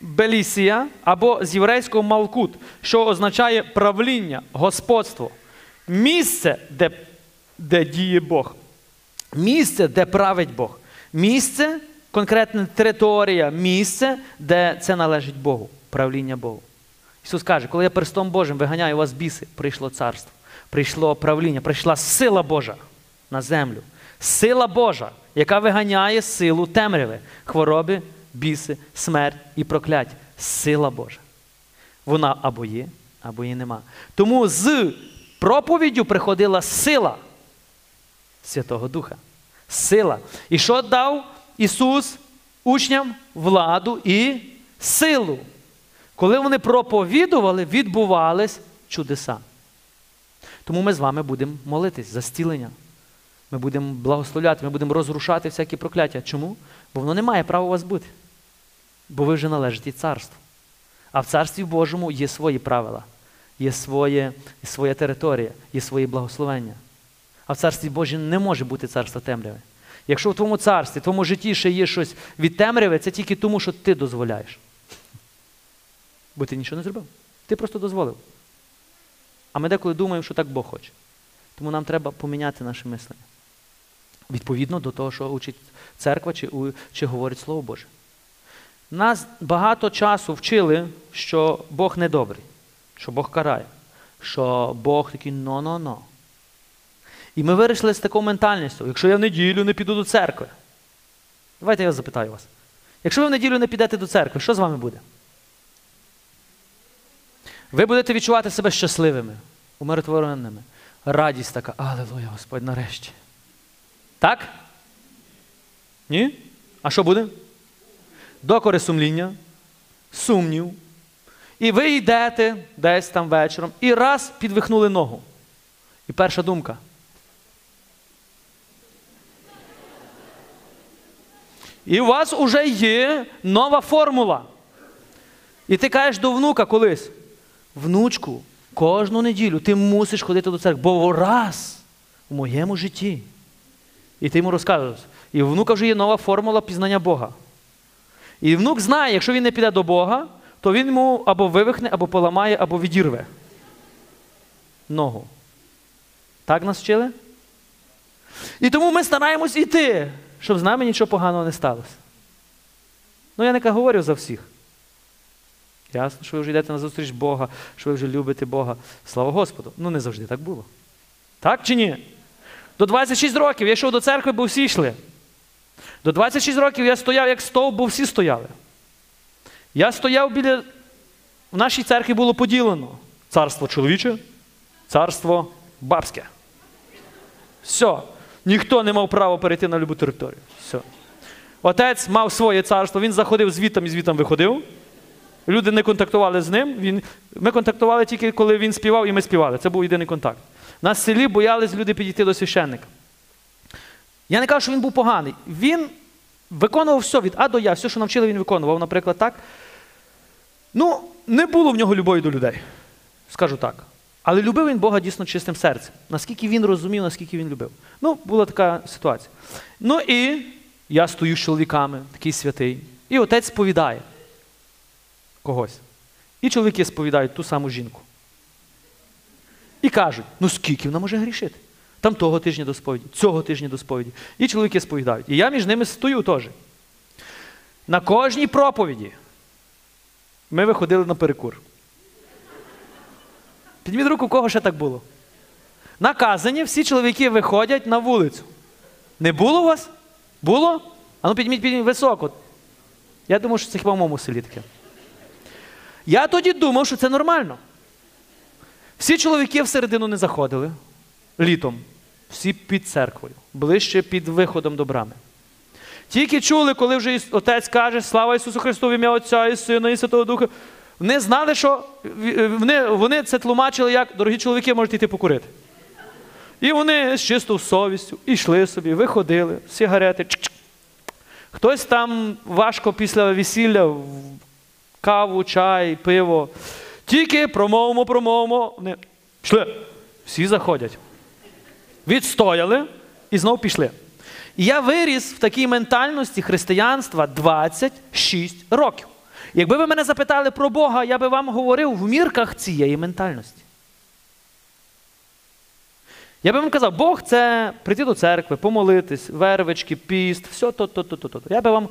белісія або з єврейського малкут, що означає правління, господство. Місце, де, де діє Бог. Місце, де править Бог. Місце конкретна територія, місце, де це належить Богу, правління Богу. Ісус каже, коли я перстом Божим виганяю вас біси, прийшло царство, прийшло правління, прийшла сила Божа на землю. Сила Божа, яка виганяє силу темряви, хвороби, біси, смерть і прокляття. Сила Божа. Вона або є, або її нема. Тому з проповіддю приходила сила Святого Духа. Сила. І що дав Ісус учням владу і силу. Коли вони проповідували, відбувались чудеса. Тому ми з вами будемо молитись за зцілення. Ми будемо благословляти, ми будемо розрушати всякі прокляття. Чому? Бо воно не має права у вас бути. Бо ви вже належите царству. А в царстві Божому є свої правила, є своє, своя територія, є свої благословення. А в царстві Божому не може бути царство темряви. Якщо в твоєму царстві, в твоєму житті ще є щось від темряви, це тільки тому, що ти дозволяєш. Бо ти нічого не зробив. Ти просто дозволив. А ми деколи думаємо, що так Бог хоче. Тому нам треба поміняти наше мислення. Відповідно до того, що учить церква чи, чи говорить Слово Боже. Нас багато часу вчили, що Бог не добрий, що Бог карає, що Бог такий но-но-но. І ми вирішили з такою ментальністю, якщо я в неділю не піду до церкви. Давайте я запитаю вас. Якщо ви в неділю не підете до церкви, що з вами буде? Ви будете відчувати себе щасливими, умиротвореними. Радість така, алелуя, Господь, нарешті. Так? Ні? А що буде? Докори сумління, сумнів. І ви йдете десь там вечором і раз підвихнули ногу. І перша думка. І у вас вже є нова формула. І ти кажеш до внука колись: внучку, кожну неділю ти мусиш ходити до церкви, бо раз в моєму житті. І ти йому розказуєш. І у внука вже є нова формула пізнання Бога. І внук знає, якщо він не піде до Бога, то він йому або вивихне, або поламає, або відірве ногу. Так нас вчили? І тому ми стараємось йти, щоб з нами нічого поганого не сталося. Ну, я не говорю за всіх. Ясно, що ви вже йдете на зустріч Бога, що ви вже любите Бога. Слава Господу. Ну, не завжди так було. Так чи ні? До 26 років я йшов до церкви, бо всі йшли. До 26 років я стояв як стовп, бо всі стояли. Я стояв біля. В нашій церкві було поділено царство чоловіче, царство бабське. Все. Ніхто не мав права перейти на любу територію. Все. Отець мав своє царство, він заходив звітом і звітом виходив. Люди не контактували з ним. Він... Ми контактували тільки, коли він співав, і ми співали. Це був єдиний контакт. Нас в селі боялись люди підійти до священника. Я не кажу, що він був поганий. Він виконував все від А до Я, все, що навчили, він виконував, наприклад, так. Ну, не було в нього любові до людей, скажу так. Але любив він Бога дійсно чистим серцем. Наскільки він розумів, наскільки він любив. Ну, була така ситуація. Ну і я стою з чоловіками, такий святий, і отець сповідає когось. І чоловіки сповідають ту саму жінку. І кажуть, ну скільки вона може грішити? Там того тижня до сповіді, цього тижня до сповіді. І чоловіки сповідають. І я між ними стою теж. На кожній проповіді ми виходили на перекур. Підміть руку, кого ще так було. Наказані, всі чоловіки виходять на вулицю. Не було у вас? Було? А ну підміть, підміть високо. Я думаю, що це хіба в моєму селі таке. Я тоді думав, що це нормально. Всі чоловіки всередину не заходили літом, всі під церквою, ближче під виходом до брами. Тільки чули, коли вже отець каже, слава Ісусу Христу, в ім'я Отця і Сина, і Святого Духа. Вони знали, що вони, вони це тлумачили, як дорогі чоловіки можуть йти покурити. І вони з чистою совістю йшли собі, виходили, сигарети. Чик-чик. Хтось там важко після весілля каву, чай, пиво. Тільки промовимо, промовимо. Вони пішли. Всі заходять. Відстояли і знов пішли. І я виріс в такій ментальності християнства 26 років. Якби ви мене запитали про Бога, я би вам говорив в мірках цієї ментальності. Я би вам казав, Бог це прийти до церкви, помолитись, вервички, піст, все то, то, то, то, то. Я би вам.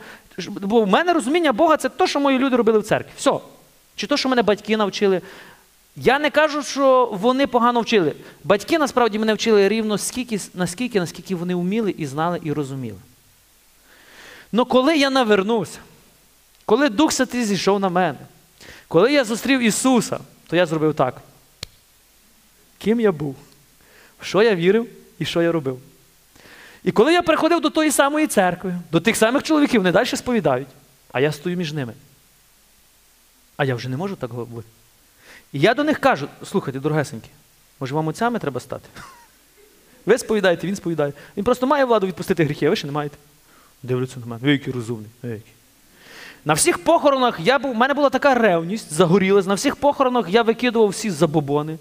Бо в мене розуміння Бога це те, що мої люди робили в церкві. Все. Чи то, що мене батьки навчили. Я не кажу, що вони погано вчили. Батьки насправді мене вчили рівно скільки, наскільки, наскільки вони вміли і знали, і розуміли. Ну коли я навернувся, коли Дух Святий зійшов на мене, коли я зустрів Ісуса, то я зробив так. Ким я був? Що я вірив і що я робив? І коли я приходив до тої самої церкви, до тих самих чоловіків, вони далі сповідають, а я стою між ними. А я вже не можу так бути. І я до них кажу: слухайте, дорогесенькі, може вам отцями треба стати? Ви сповідаєте, він сповідає. Він просто має владу відпустити гріхи, а ви ще не маєте. Дивляться на мене, ви який розумний. ви який. На всіх похоронах я був, в мене була така ревність, загорілась. На всіх похоронах я викидував всі забобони,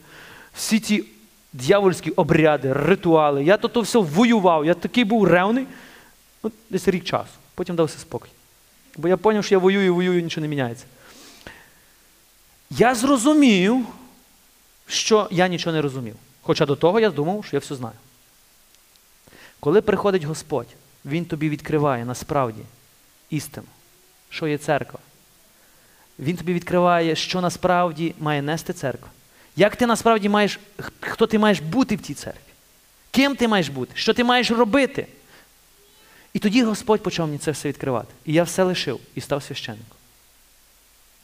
всі ті дьявольські обряди, ритуали. Я то, все воював. Я такий був ревний. Ну, десь рік часу. Потім дався спокій. Бо я зрозумів, що я воюю, воюю, нічого не міняється. Я зрозумів, що я нічого не розумів. Хоча до того я думав, що я все знаю. Коли приходить Господь, Він тобі відкриває насправді істину, що є церква. Він тобі відкриває, що насправді має нести церква. Як ти насправді маєш, хто ти маєш бути в тій церкві? Ким ти маєш бути? Що ти маєш робити? І тоді Господь почав мені це все відкривати. І я все лишив і став священником.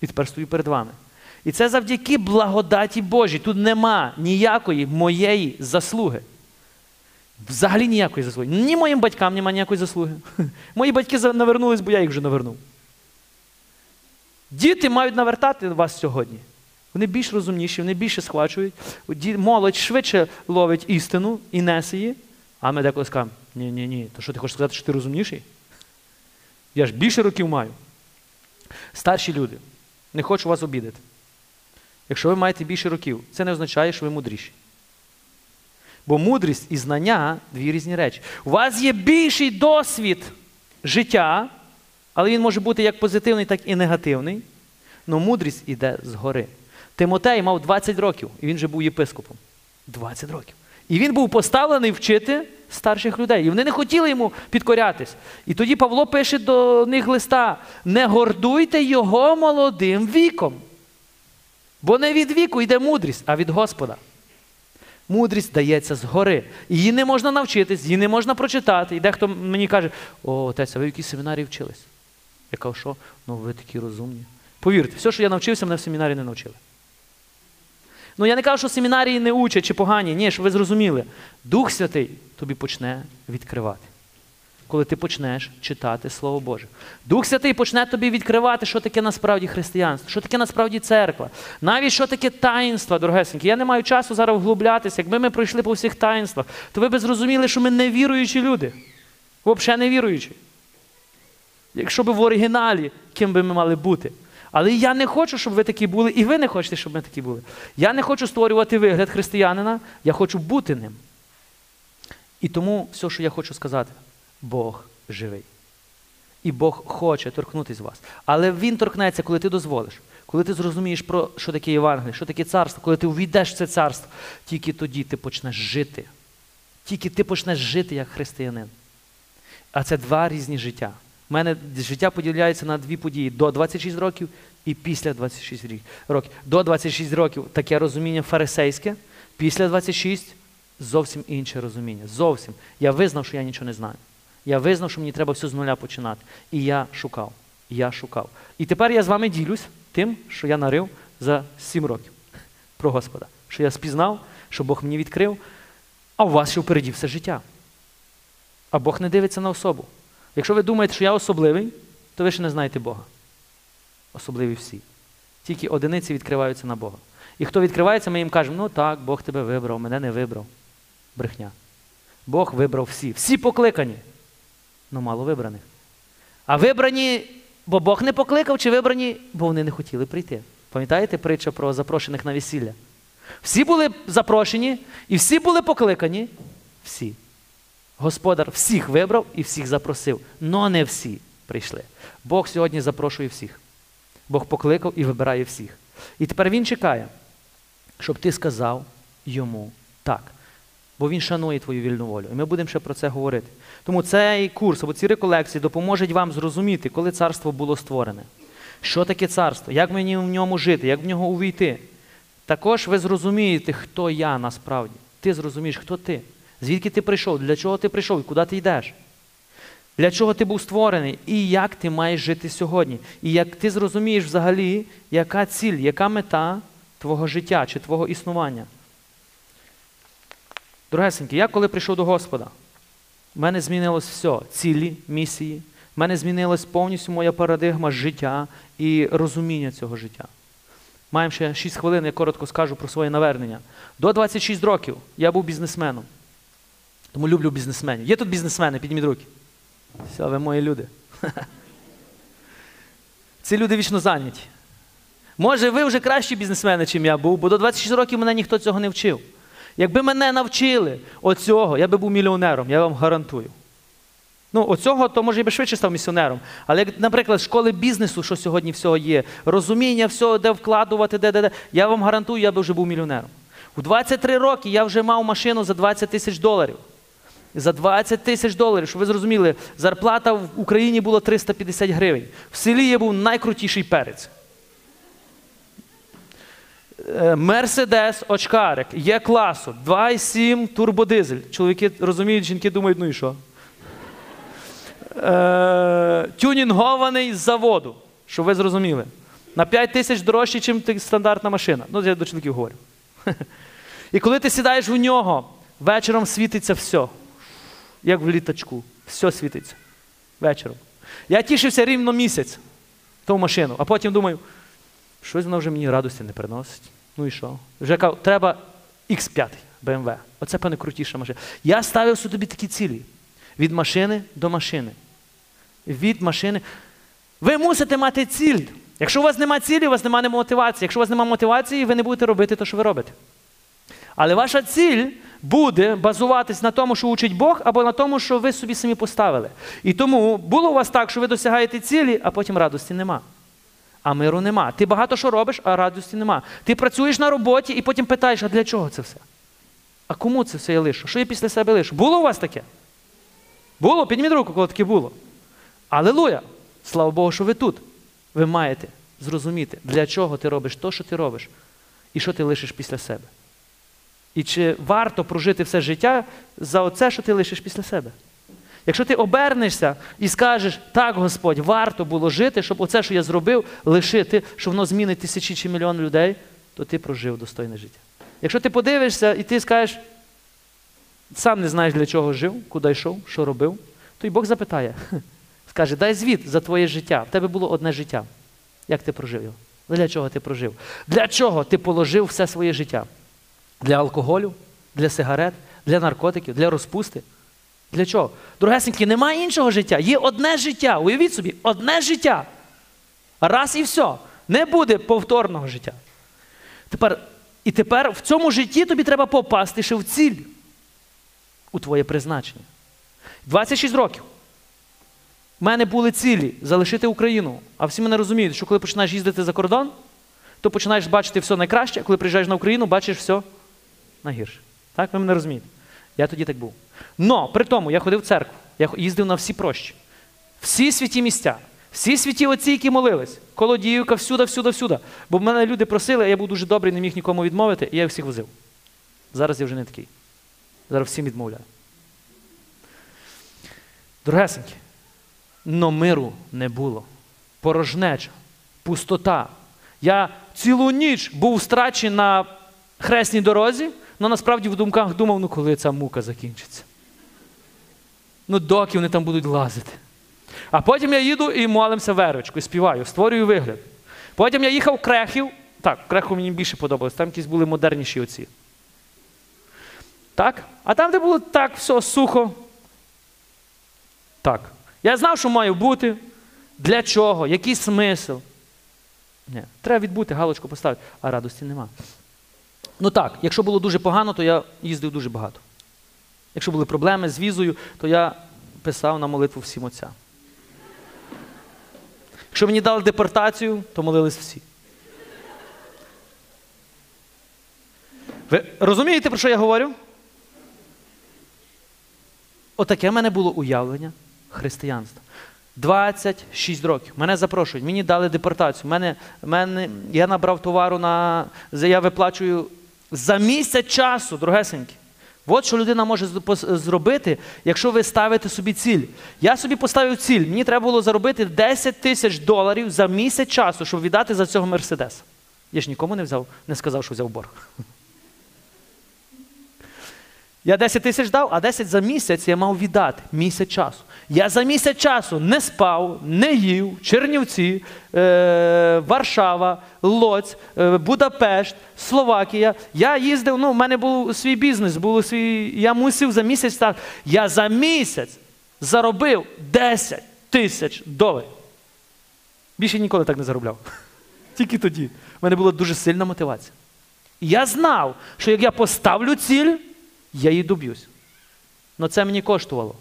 І тепер стою перед вами. І це завдяки благодаті Божій. Тут нема ніякої моєї заслуги. Взагалі ніякої заслуги. Ні моїм батькам немає ніякої заслуги. Мої батьки навернулись, бо я їх вже навернув. Діти мають навертати вас сьогодні. Вони більш розумніші, вони більше схвачують. Молодь швидше ловить істину і несе її. А ми деколи скажемо, ні, ні, ні, то що ти хочеш сказати, що ти розумніший? Я ж більше років маю. Старші люди, не хочу вас обідати. Якщо ви маєте більше років, це не означає, що ви мудріші. Бо мудрість і знання дві різні речі. У вас є більший досвід життя, але він може бути як позитивний, так і негативний. Але мудрість іде згори. Тимотей мав 20 років, і він вже був єпископом. 20 років. І він був поставлений вчити старших людей. І вони не хотіли йому підкорятись. І тоді Павло пише до них листа: не гордуйте його молодим віком. Бо не від віку йде мудрість, а від Господа. Мудрість дається згори. Її не можна навчитись, її не можна прочитати. І дехто мені каже: о, отець, а ви в якій семінарі вчились? Я кажу, що? Ну, ви такі розумні. Повірте, все, що я навчився, мене в семінарі не навчили. Ну, я не кажу, що семінарії не учать чи погані. Ні, щоб ви зрозуміли. Дух Святий тобі почне відкривати. Коли ти почнеш читати Слово Боже. Дух Святий почне тобі відкривати, що таке насправді християнство, що таке насправді церква. Навіть що таке таїнства, дорогесенькі. Я не маю часу зараз вглублятися. Якби ми пройшли по всіх таїнствах, то ви б зрозуміли, що ми невіруючі люди. Взагалі невіруючі. Якщо б в оригіналі, ким би ми мали бути. Але я не хочу, щоб ви такі були, і ви не хочете, щоб ми такі були. Я не хочу створювати вигляд християнина, я хочу бути ним. І тому все, що я хочу сказати, Бог живий. І Бог хоче торкнутися вас. Але Він торкнеться, коли ти дозволиш, коли ти зрозумієш, про що таке Євангеліє, що таке царство, коли ти увійдеш в це царство, тільки тоді ти почнеш жити. Тільки ти почнеш жити як християнин. А це два різні життя. У мене життя поділяється на дві події: до 26 років і після 26 років. До 26 років таке розуміння фарисейське, після 26 зовсім інше розуміння. Зовсім. Я визнав, що я нічого не знаю. Я визнав, що мені треба все з нуля починати. І я шукав. Я шукав. І тепер я з вами ділюсь тим, що я нарив за 7 років про Господа. Що я спізнав, що Бог мені відкрив, а у вас ще впереді все життя. А Бог не дивиться на особу. Якщо ви думаєте, що я особливий, то ви ще не знаєте Бога. Особливі всі. Тільки одиниці відкриваються на Бога. І хто відкривається, ми їм кажемо, ну так, Бог тебе вибрав, мене не вибрав. Брехня. Бог вибрав всі. Всі покликані, але мало вибраних. А вибрані, бо Бог не покликав, чи вибрані, бо вони не хотіли прийти. Пам'ятаєте притча про запрошених на весілля? Всі були запрошені і всі були покликані. Всі. Господар всіх вибрав і всіх запросив, но не всі прийшли. Бог сьогодні запрошує всіх. Бог покликав і вибирає всіх. І тепер Він чекає, щоб ти сказав йому так. Бо він шанує твою вільну волю. І ми будемо ще про це говорити. Тому цей курс або ці реколекції допоможуть вам зрозуміти, коли царство було створене. Що таке царство? Як мені в ньому жити, як в нього увійти? Також ви зрозумієте, хто я насправді. Ти зрозумієш, хто ти. Звідки ти прийшов, для чого ти прийшов і куди ти йдеш? Для чого ти був створений і як ти маєш жити сьогодні? І як ти зрозумієш взагалі, яка ціль, яка мета твого життя чи твого існування? Дорогесенькі, я коли прийшов до Господа, в мене змінилось все, цілі, місії, в мене змінилась повністю моя парадигма життя і розуміння цього життя. Маємо ще 6 хвилин, я коротко скажу про своє навернення. До 26 років я був бізнесменом. Тому люблю бізнесменів. Є тут бізнесмени, підніміть руки. Все, ви мої люди. Ці люди вічно зайняті. Може, ви вже кращі бізнесмени, чим я був, бо до 26 років мене ніхто цього не вчив. Якби мене навчили оцього, я би був мільйонером, я вам гарантую. Ну, оцього, то може я би швидше став місіонером. Але, як, наприклад, школи бізнесу, що сьогодні всього є, розуміння всього, де вкладувати, де, де, де, я вам гарантую, я би вже був мільйонером. У 23 роки я вже мав машину за 20 тисяч доларів. за 20 тисяч доларів, щоб ви зрозуміли, зарплата в Україні була 350 гривень. В селі я був найкрутіший перець. Е, Мерседес очкарик є класу 2,7 турбодизель. Чоловіки розуміють, жінки думають, ну і що? Е, тюнінгований з заводу, щоб ви зрозуміли. На 5 тисяч дорожче, ніж стандартна машина. Ну, я до чоловіків говорю. І коли ти сідаєш в нього, вечором світиться все. Як в літачку. Все світиться. Вечором. Я тішився рівно місяць ту машину, а потім думаю, щось вона вже мені радості не приносить. Ну і що? Вже кажу, треба X5 BMW. Оце певне крутіша машина. Я ставив собі такі цілі. Від машини до машини. Від машини. Ви мусите мати ціль. Якщо у вас немає цілі, у вас немає мотивації. Якщо у вас немає мотивації, ви не будете робити те, що ви робите. Але ваша ціль буде базуватись на тому, що учить Бог, або на тому, що ви собі самі поставили. І тому було у вас так, що ви досягаєте цілі, а потім радості нема. А миру нема. Ти багато що робиш, а радості нема. Ти працюєш на роботі і потім питаєш, а для чого це все? А кому це все я лишу? Що я після себе лишу? Було у вас таке? Було? Підніміть руку, коли таке було. Алілуя! Слава Богу, що ви тут. Ви маєте зрозуміти, для чого ти робиш те, що ти робиш, і що ти лишиш після себе. І чи варто прожити все життя за оце, що ти лишиш після себе? Якщо ти обернешся і скажеш, так, Господь, варто було жити, щоб оце, що я зробив, лишити, що воно змінить тисячі чи мільйон людей, то ти прожив достойне життя. Якщо ти подивишся і ти скажеш, сам не знаєш, для чого жив, куди йшов, що робив, то й Бог запитає, скаже, дай звіт за твоє життя. В тебе було одне життя. Як ти прожив його? Для чого ти прожив? Для чого ти положив все своє життя? Для алкоголю, для сигарет, для наркотиків, для розпусти. Для чого? Другесеньки, немає іншого життя. Є одне життя. Уявіть собі, одне життя. Раз і все. Не буде повторного життя. Тепер, І тепер в цьому житті тобі треба попасти ще в ціль у твоє призначення. 26 років. У мене були цілі залишити Україну. А всі мене розуміють, що коли починаєш їздити за кордон, то починаєш бачити все найкраще, а коли приїжджаєш на Україну, бачиш все найгірше. Так, ви мене розумієте? Я тоді так був. Но при тому я ходив в церкву, я їздив на всі прощі, всі святі місця, всі святі отці, які молились, колодіївка, всюди, всюди, всюди. Бо в мене люди просили, а я був дуже добрий, не міг нікому відмовити, і я всіх возив. Зараз я вже не такий. Зараз всім відмовляю. Дорогесенькі, но миру не було. Порожнеча, пустота. Я цілу ніч був страчений на хресній дорозі, але насправді в думках думав, ну коли ця мука закінчиться. Ну, доки вони там будуть лазити. А потім я їду і молимося верочку, і співаю, створюю вигляд. Потім я їхав в Крехів. Так, в Креху мені більше подобалось, там якісь були модерніші оці. Так? А там, де було так, все сухо. Так. Я знав, що маю бути. Для чого? Який смисл? Ні. Треба відбути, галочку поставити, а радості нема. Ну так, якщо було дуже погано, то я їздив дуже багато. Якщо були проблеми з візою, то я писав на молитву всім отця. Якщо мені дали депортацію, то молились всі. Ви розумієте, про що я говорю? Отаке в мене було уявлення християнства. 26 років. Мене запрошують, мені дали депортацію. Мене, мене, Я набрав товару на. Я виплачую за місяць часу, дорогесенькі. От що людина може зробити, якщо ви ставите собі ціль. Я собі поставив ціль. Мені треба було заробити 10 тисяч доларів за місяць часу, щоб віддати за цього Мерседес. Я ж нікому не взяв, не сказав, що взяв борг. Я 10 тисяч дав, а 10 за місяць я мав віддати місяць часу. Я за місяць часу не спав, не їв, Чернівці, е, Варшава, Лоць, е, Будапешт, Словакія. Я їздив, ну, в мене був свій бізнес, був свій, я мусив за місяць так. Я за місяць заробив 10 тисяч доларів. Більше ніколи так не заробляв. Тільки тоді. У мене була дуже сильна мотивація. Я знав, що як я поставлю ціль, я її доб'юсь. Але це мені коштувало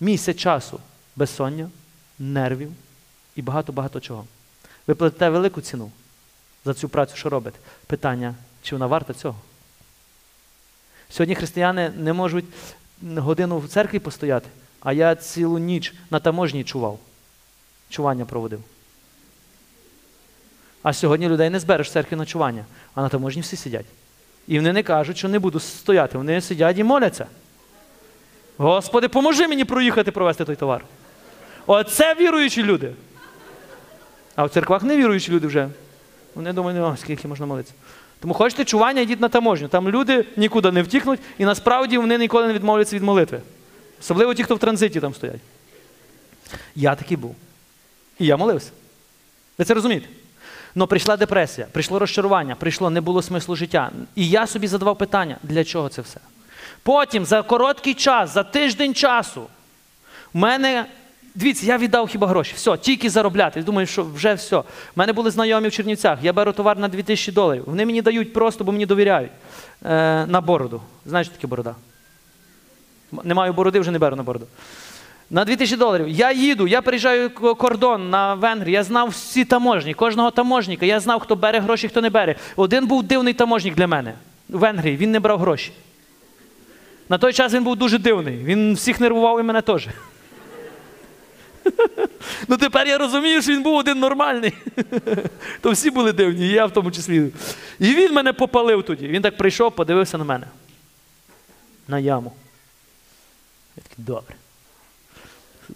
місяць часу безсоння, нервів і багато-багато чого. Ви платите велику ціну за цю працю, що робите. Питання, чи вона варта цього? Сьогодні християни не можуть годину в церкві постояти, а я цілу ніч на таможні чував. Чування проводив. А сьогодні людей не збереш в церкві ночування, а на таможні всі сидять. І вони не кажуть, що не буду стояти. Вони сидять і моляться. Господи, поможи мені проїхати провести той товар. Оце віруючі люди. А в церквах не віруючі люди вже. Вони думають, о, скільки можна молитися. Тому хочете чування, йдіть на таможню. Там люди нікуди не втікнуть, і насправді вони ніколи не відмовляться від молитви. Особливо ті, хто в транзиті там стоять. Я такий був. І я молився. Ви це розумієте? Но прийшла депресія, прийшло розчарування, прийшло, не було смислу життя. І я собі задавав питання, для чого це все? Потім, за короткий час, за тиждень часу, у мене, дивіться, я віддав хіба гроші. Все, тільки заробляти. Думаю, що вже все. У мене були знайомі в Чернівцях. Я беру товар на 2000 доларів. Вони мені дають просто, бо мені довіряють. Е, на бороду. Знаєш, таке борода? Не маю бороди, вже не беру на бороду. На 2000 доларів. Я їду, я переїжджаю к- кордон на Венгрію. Я знав всі таможні, кожного таможника. Я знав, хто бере гроші, хто не бере. Один був дивний таможник для мене в Венгрії. Він не брав гроші. На той час він був дуже дивний. Він всіх нервував і мене теж. Ну тепер я розумію, що він був один нормальний. То всі були дивні, і я в тому числі. І він мене попалив тоді. Він так прийшов, подивився на мене. На яму. Я такий, добре.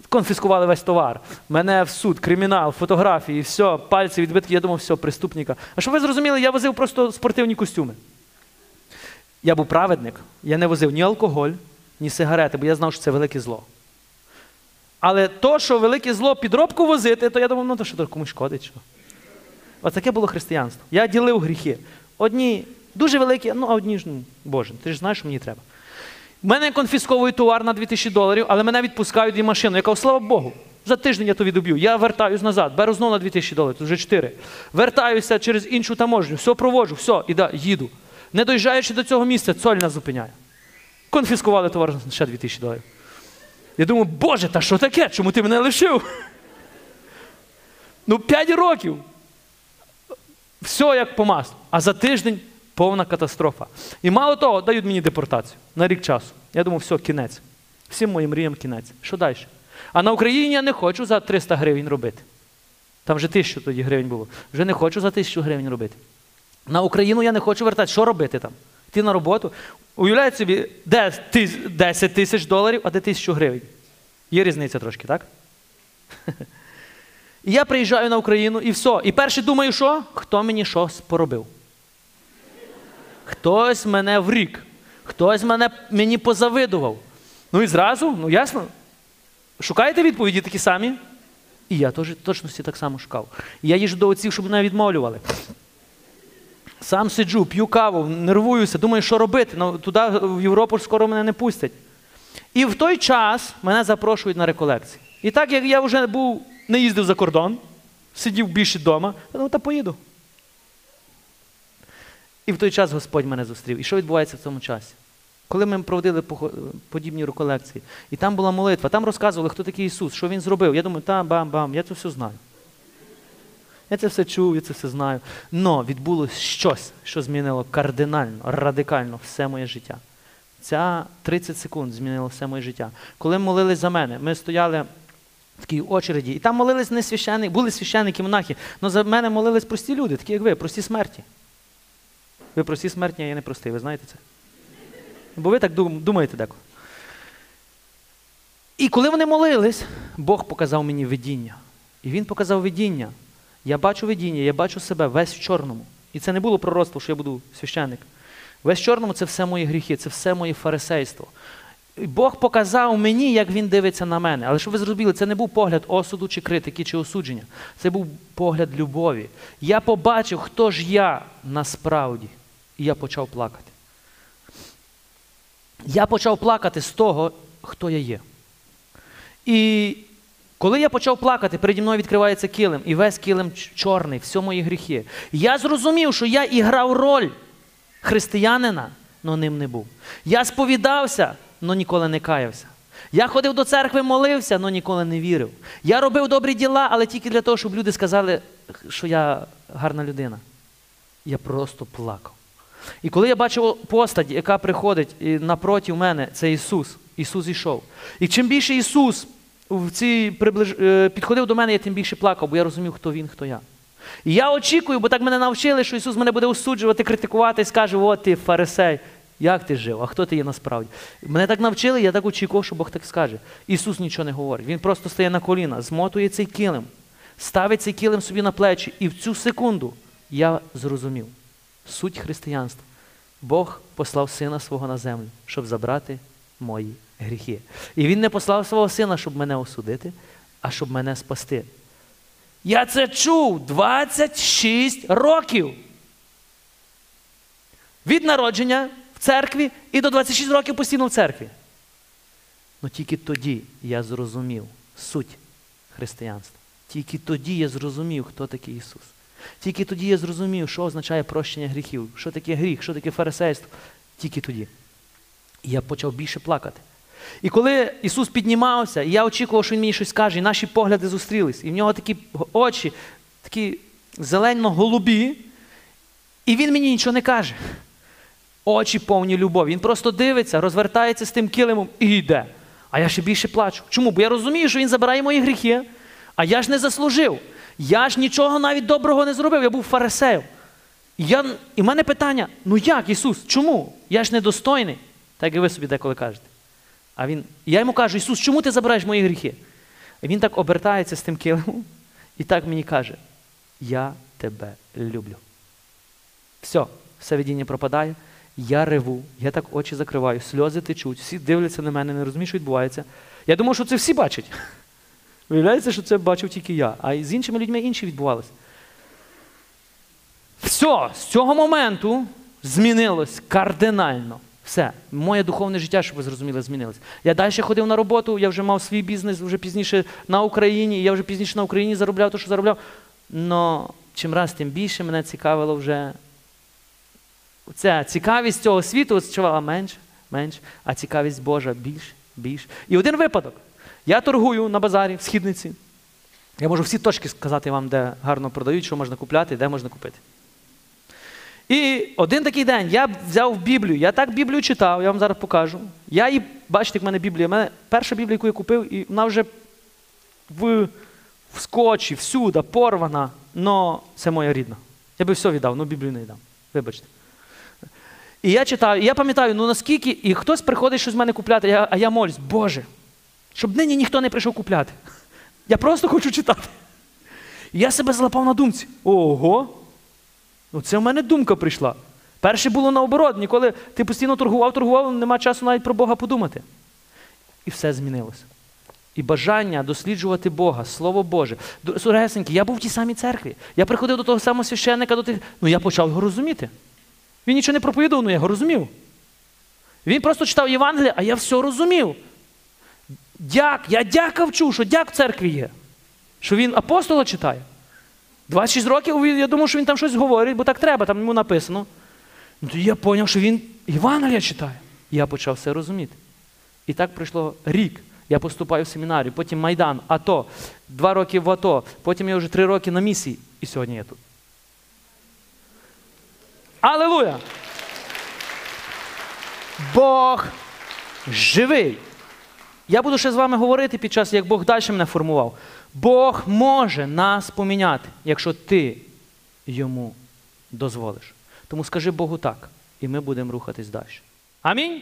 Конфіскували весь товар. Мене в суд, кримінал, фотографії, все, пальці відбитки. Я думав, все, преступника. А щоб ви зрозуміли, я возив просто спортивні костюми. Я був праведник, я не возив ні алкоголь, ні сигарети, бо я знав, що це велике зло. Але то, що велике зло підробку возити, то я думав, ну то що то комусь шкодить. Що? Таке було християнство. Я ділив гріхи. Одні дуже великі, ну а одні ж, ну, Боже, ти ж знаєш, що мені треба. У мене конфісковують товар на 2000 доларів, але мене відпускають і машину. Я кажу, слава Богу, за тиждень я то відоб'ю. Я вертаюсь назад, беру знову на 2000 доларів, тут вже 4. Вертаюся через іншу таможню, все проводжу, все, і да, їду. Не доїжджаючи до цього місця, цоль нас зупиняє. Конфіскували товар ще 2000 доларів. Я думаю, Боже, та що таке? Чому ти мене лишив? Ну, 5 років. Все як по маслу. А за тиждень повна катастрофа. І мало того, дають мені депортацію на рік часу. Я думаю, все, кінець. Всім моїм мріям кінець. Що далі? А на Україні я не хочу за 300 гривень робити. Там вже тисячу тоді гривень було. Вже не хочу за тисячу гривень робити. На Україну я не хочу вертати. Що робити там? Йти на роботу. Уявляєте собі, де 10 тисяч доларів, а де тисячу гривень. Є різниця трошки, так? І я приїжджаю на Україну і все. І перше думаю, що? Хто мені щось поробив? Хтось мене врік, хтось мене, мені позавидував. Ну і зразу, ну ясно. Шукаєте відповіді такі самі? І я теж точності так само шукав. Я їжджу до отців, щоб мене відмовлювали. Сам сиджу, п'ю каву, нервуюся, думаю, що робити. Ну, туди в Європу скоро мене не пустять. І в той час мене запрошують на реколекції. І так як я вже був, не їздив за кордон, сидів більше вдома, я думав, та поїду. І в той час Господь мене зустрів. І що відбувається в цьому часі? Коли ми проводили подібні реколекції, і там була молитва, там розказували, хто такий Ісус, що Він зробив. Я думаю, та бам-бам, я це все знаю. Я це все чув, я це все знаю. Но відбулось щось, що змінило кардинально, радикально все моє життя. Ця 30 секунд змінило все моє життя. Коли молились за мене, ми стояли в такій очереді, і там молились не священники, були священники, монахи, але за мене молились прості люди, такі як ви, прості смерті. Ви прості смертні, а я не простий, ви знаєте це? Бо ви так думаєте деколи. І коли вони молились, Бог показав мені видіння. І він показав видіння. Я бачу видіння, я бачу себе весь в чорному. І це не було пророцтво, що я буду священник. Весь в чорному це все мої гріхи, це все моє фарисейство. Бог показав мені, як він дивиться на мене. Але щоб ви зрозуміли, це не був погляд осуду, чи критики, чи осудження. Це був погляд любові. Я побачив, хто ж я насправді. І я почав плакати. Я почав плакати з того, хто я є. І коли я почав плакати, переді мною відкривається килим, і весь килим чорний, все мої гріхи. Я зрозумів, що я і грав роль християнина, але ним не був. Я сповідався, але ніколи не каявся. Я ходив до церкви, молився, але ніколи не вірив. Я робив добрі діла, але тільки для того, щоб люди сказали, що я гарна людина. Я просто плакав. І коли я бачив постать, яка приходить напроти мене, це Ісус, Ісус йшов. І чим більше Ісус в цій приближ... е, підходив до мене, я тим більше плакав, бо я розумів, хто Він, хто я. І я очікую, бо так мене навчили, що Ісус мене буде осуджувати, критикувати і скаже: от ти фарисей, як ти жив, а хто ти є насправді? Мене так навчили, я так очікував, що Бог так скаже. Ісус нічого не говорить. Він просто стає на коліна, змотує цей килим, ставить цей килим собі на плечі. І в цю секунду я зрозумів суть християнства. Бог послав сина свого на землю, щоб забрати мої гріхи. І Він не послав свого сина, щоб мене осудити, а щоб мене спасти. Я це чув 26 років. Від народження в церкві і до 26 років постійно в церкві. Ну тільки тоді я зрозумів суть християнства. Тільки тоді я зрозумів, хто такий Ісус. Тільки тоді я зрозумів, що означає прощення гріхів, що таке гріх, що таке фарисейство. Тільки тоді. І я почав більше плакати. І коли Ісус піднімався, і я очікував, що Він мені щось скаже, і наші погляди зустрілись, і в нього такі очі, такі зелено-голубі, і він мені нічого не каже. Очі повні любові. Він просто дивиться, розвертається з тим килимом і йде. А я ще більше плачу. Чому? Бо я розумію, що він забирає мої гріхи, а я ж не заслужив. Я ж нічого навіть доброго не зробив, я був фарисеєм. І, я, і в мене питання: ну як, Ісус, чому? Я ж недостойний. Так і ви собі деколи кажете. А він, я йому кажу, Ісус, чому ти забираєш мої гріхи? І він так обертається з тим килимом і так мені каже: Я тебе люблю. Все, все видіння пропадає. Я реву, я так очі закриваю, сльози течуть, всі дивляться на мене, не розуміють, що відбувається. Я думав, що це всі бачать. Виявляється, що це бачив тільки я, а з іншими людьми інші відбувалися. Все, з цього моменту змінилось кардинально. Все, моє духовне життя, щоб ви зрозуміли, змінилось. Я далі ходив на роботу, я вже мав свій бізнес вже пізніше на Україні, я вже пізніше на Україні заробляв те, що заробляв. Но чим раз, тим більше мене цікавило вже. Ця цікавість цього світу відчувала менше, менше, а цікавість Божа більше, більше. І один випадок. Я торгую на базарі в східниці. Я можу всі точки сказати вам, де гарно продають, що можна купляти, де можна купити. І один такий день я взяв Біблію, я так Біблію читав, я вам зараз покажу. Я її, бачите, як в мене Біблія. У мене перша Біблія, яку я купив, і вона вже в, в скотчі, всюди, порвана, але це моя рідна. Я би все віддав, але Біблію не віддам. Вибачте. І я читаю, і я пам'ятаю, ну наскільки, і хтось приходить щось з мене купляти, я, а я молюсь, Боже, щоб нині ніхто не прийшов купляти. Я просто хочу читати. Я себе злапав на думці. Ого! Ну це в мене думка прийшла. Перше було наоборот, ніколи ти постійно торгував, торгував, нема часу навіть про Бога подумати. І все змінилося. І бажання досліджувати Бога, Слово Боже. Суресеньки, я був в тій самій церкві. Я приходив до того самого священника, до тих. Ну я почав його розуміти. Він нічого не проповідував, але я його розумів. Він просто читав Євангеліє, а я все розумів. Дяк, я дяка вчу, що дяк в церкві є. Що він апостола читає. 26 років я думав, що він там щось говорить, бо так треба, там йому написано. Ну тоді я зрозумів, що він Євангелія читає. Я почав все розуміти. І так пройшло рік. Я поступаю в семінарію, потім Майдан, АТО, два роки в АТО, потім я вже три роки на місії, і сьогодні я тут. Аллилуйя! Бог живий. Я буду ще з вами говорити під час, як Бог далі мене формував. Бог може нас поміняти, якщо ти йому дозволиш. Тому скажи Богу так, і ми будемо рухатись далі. Амінь.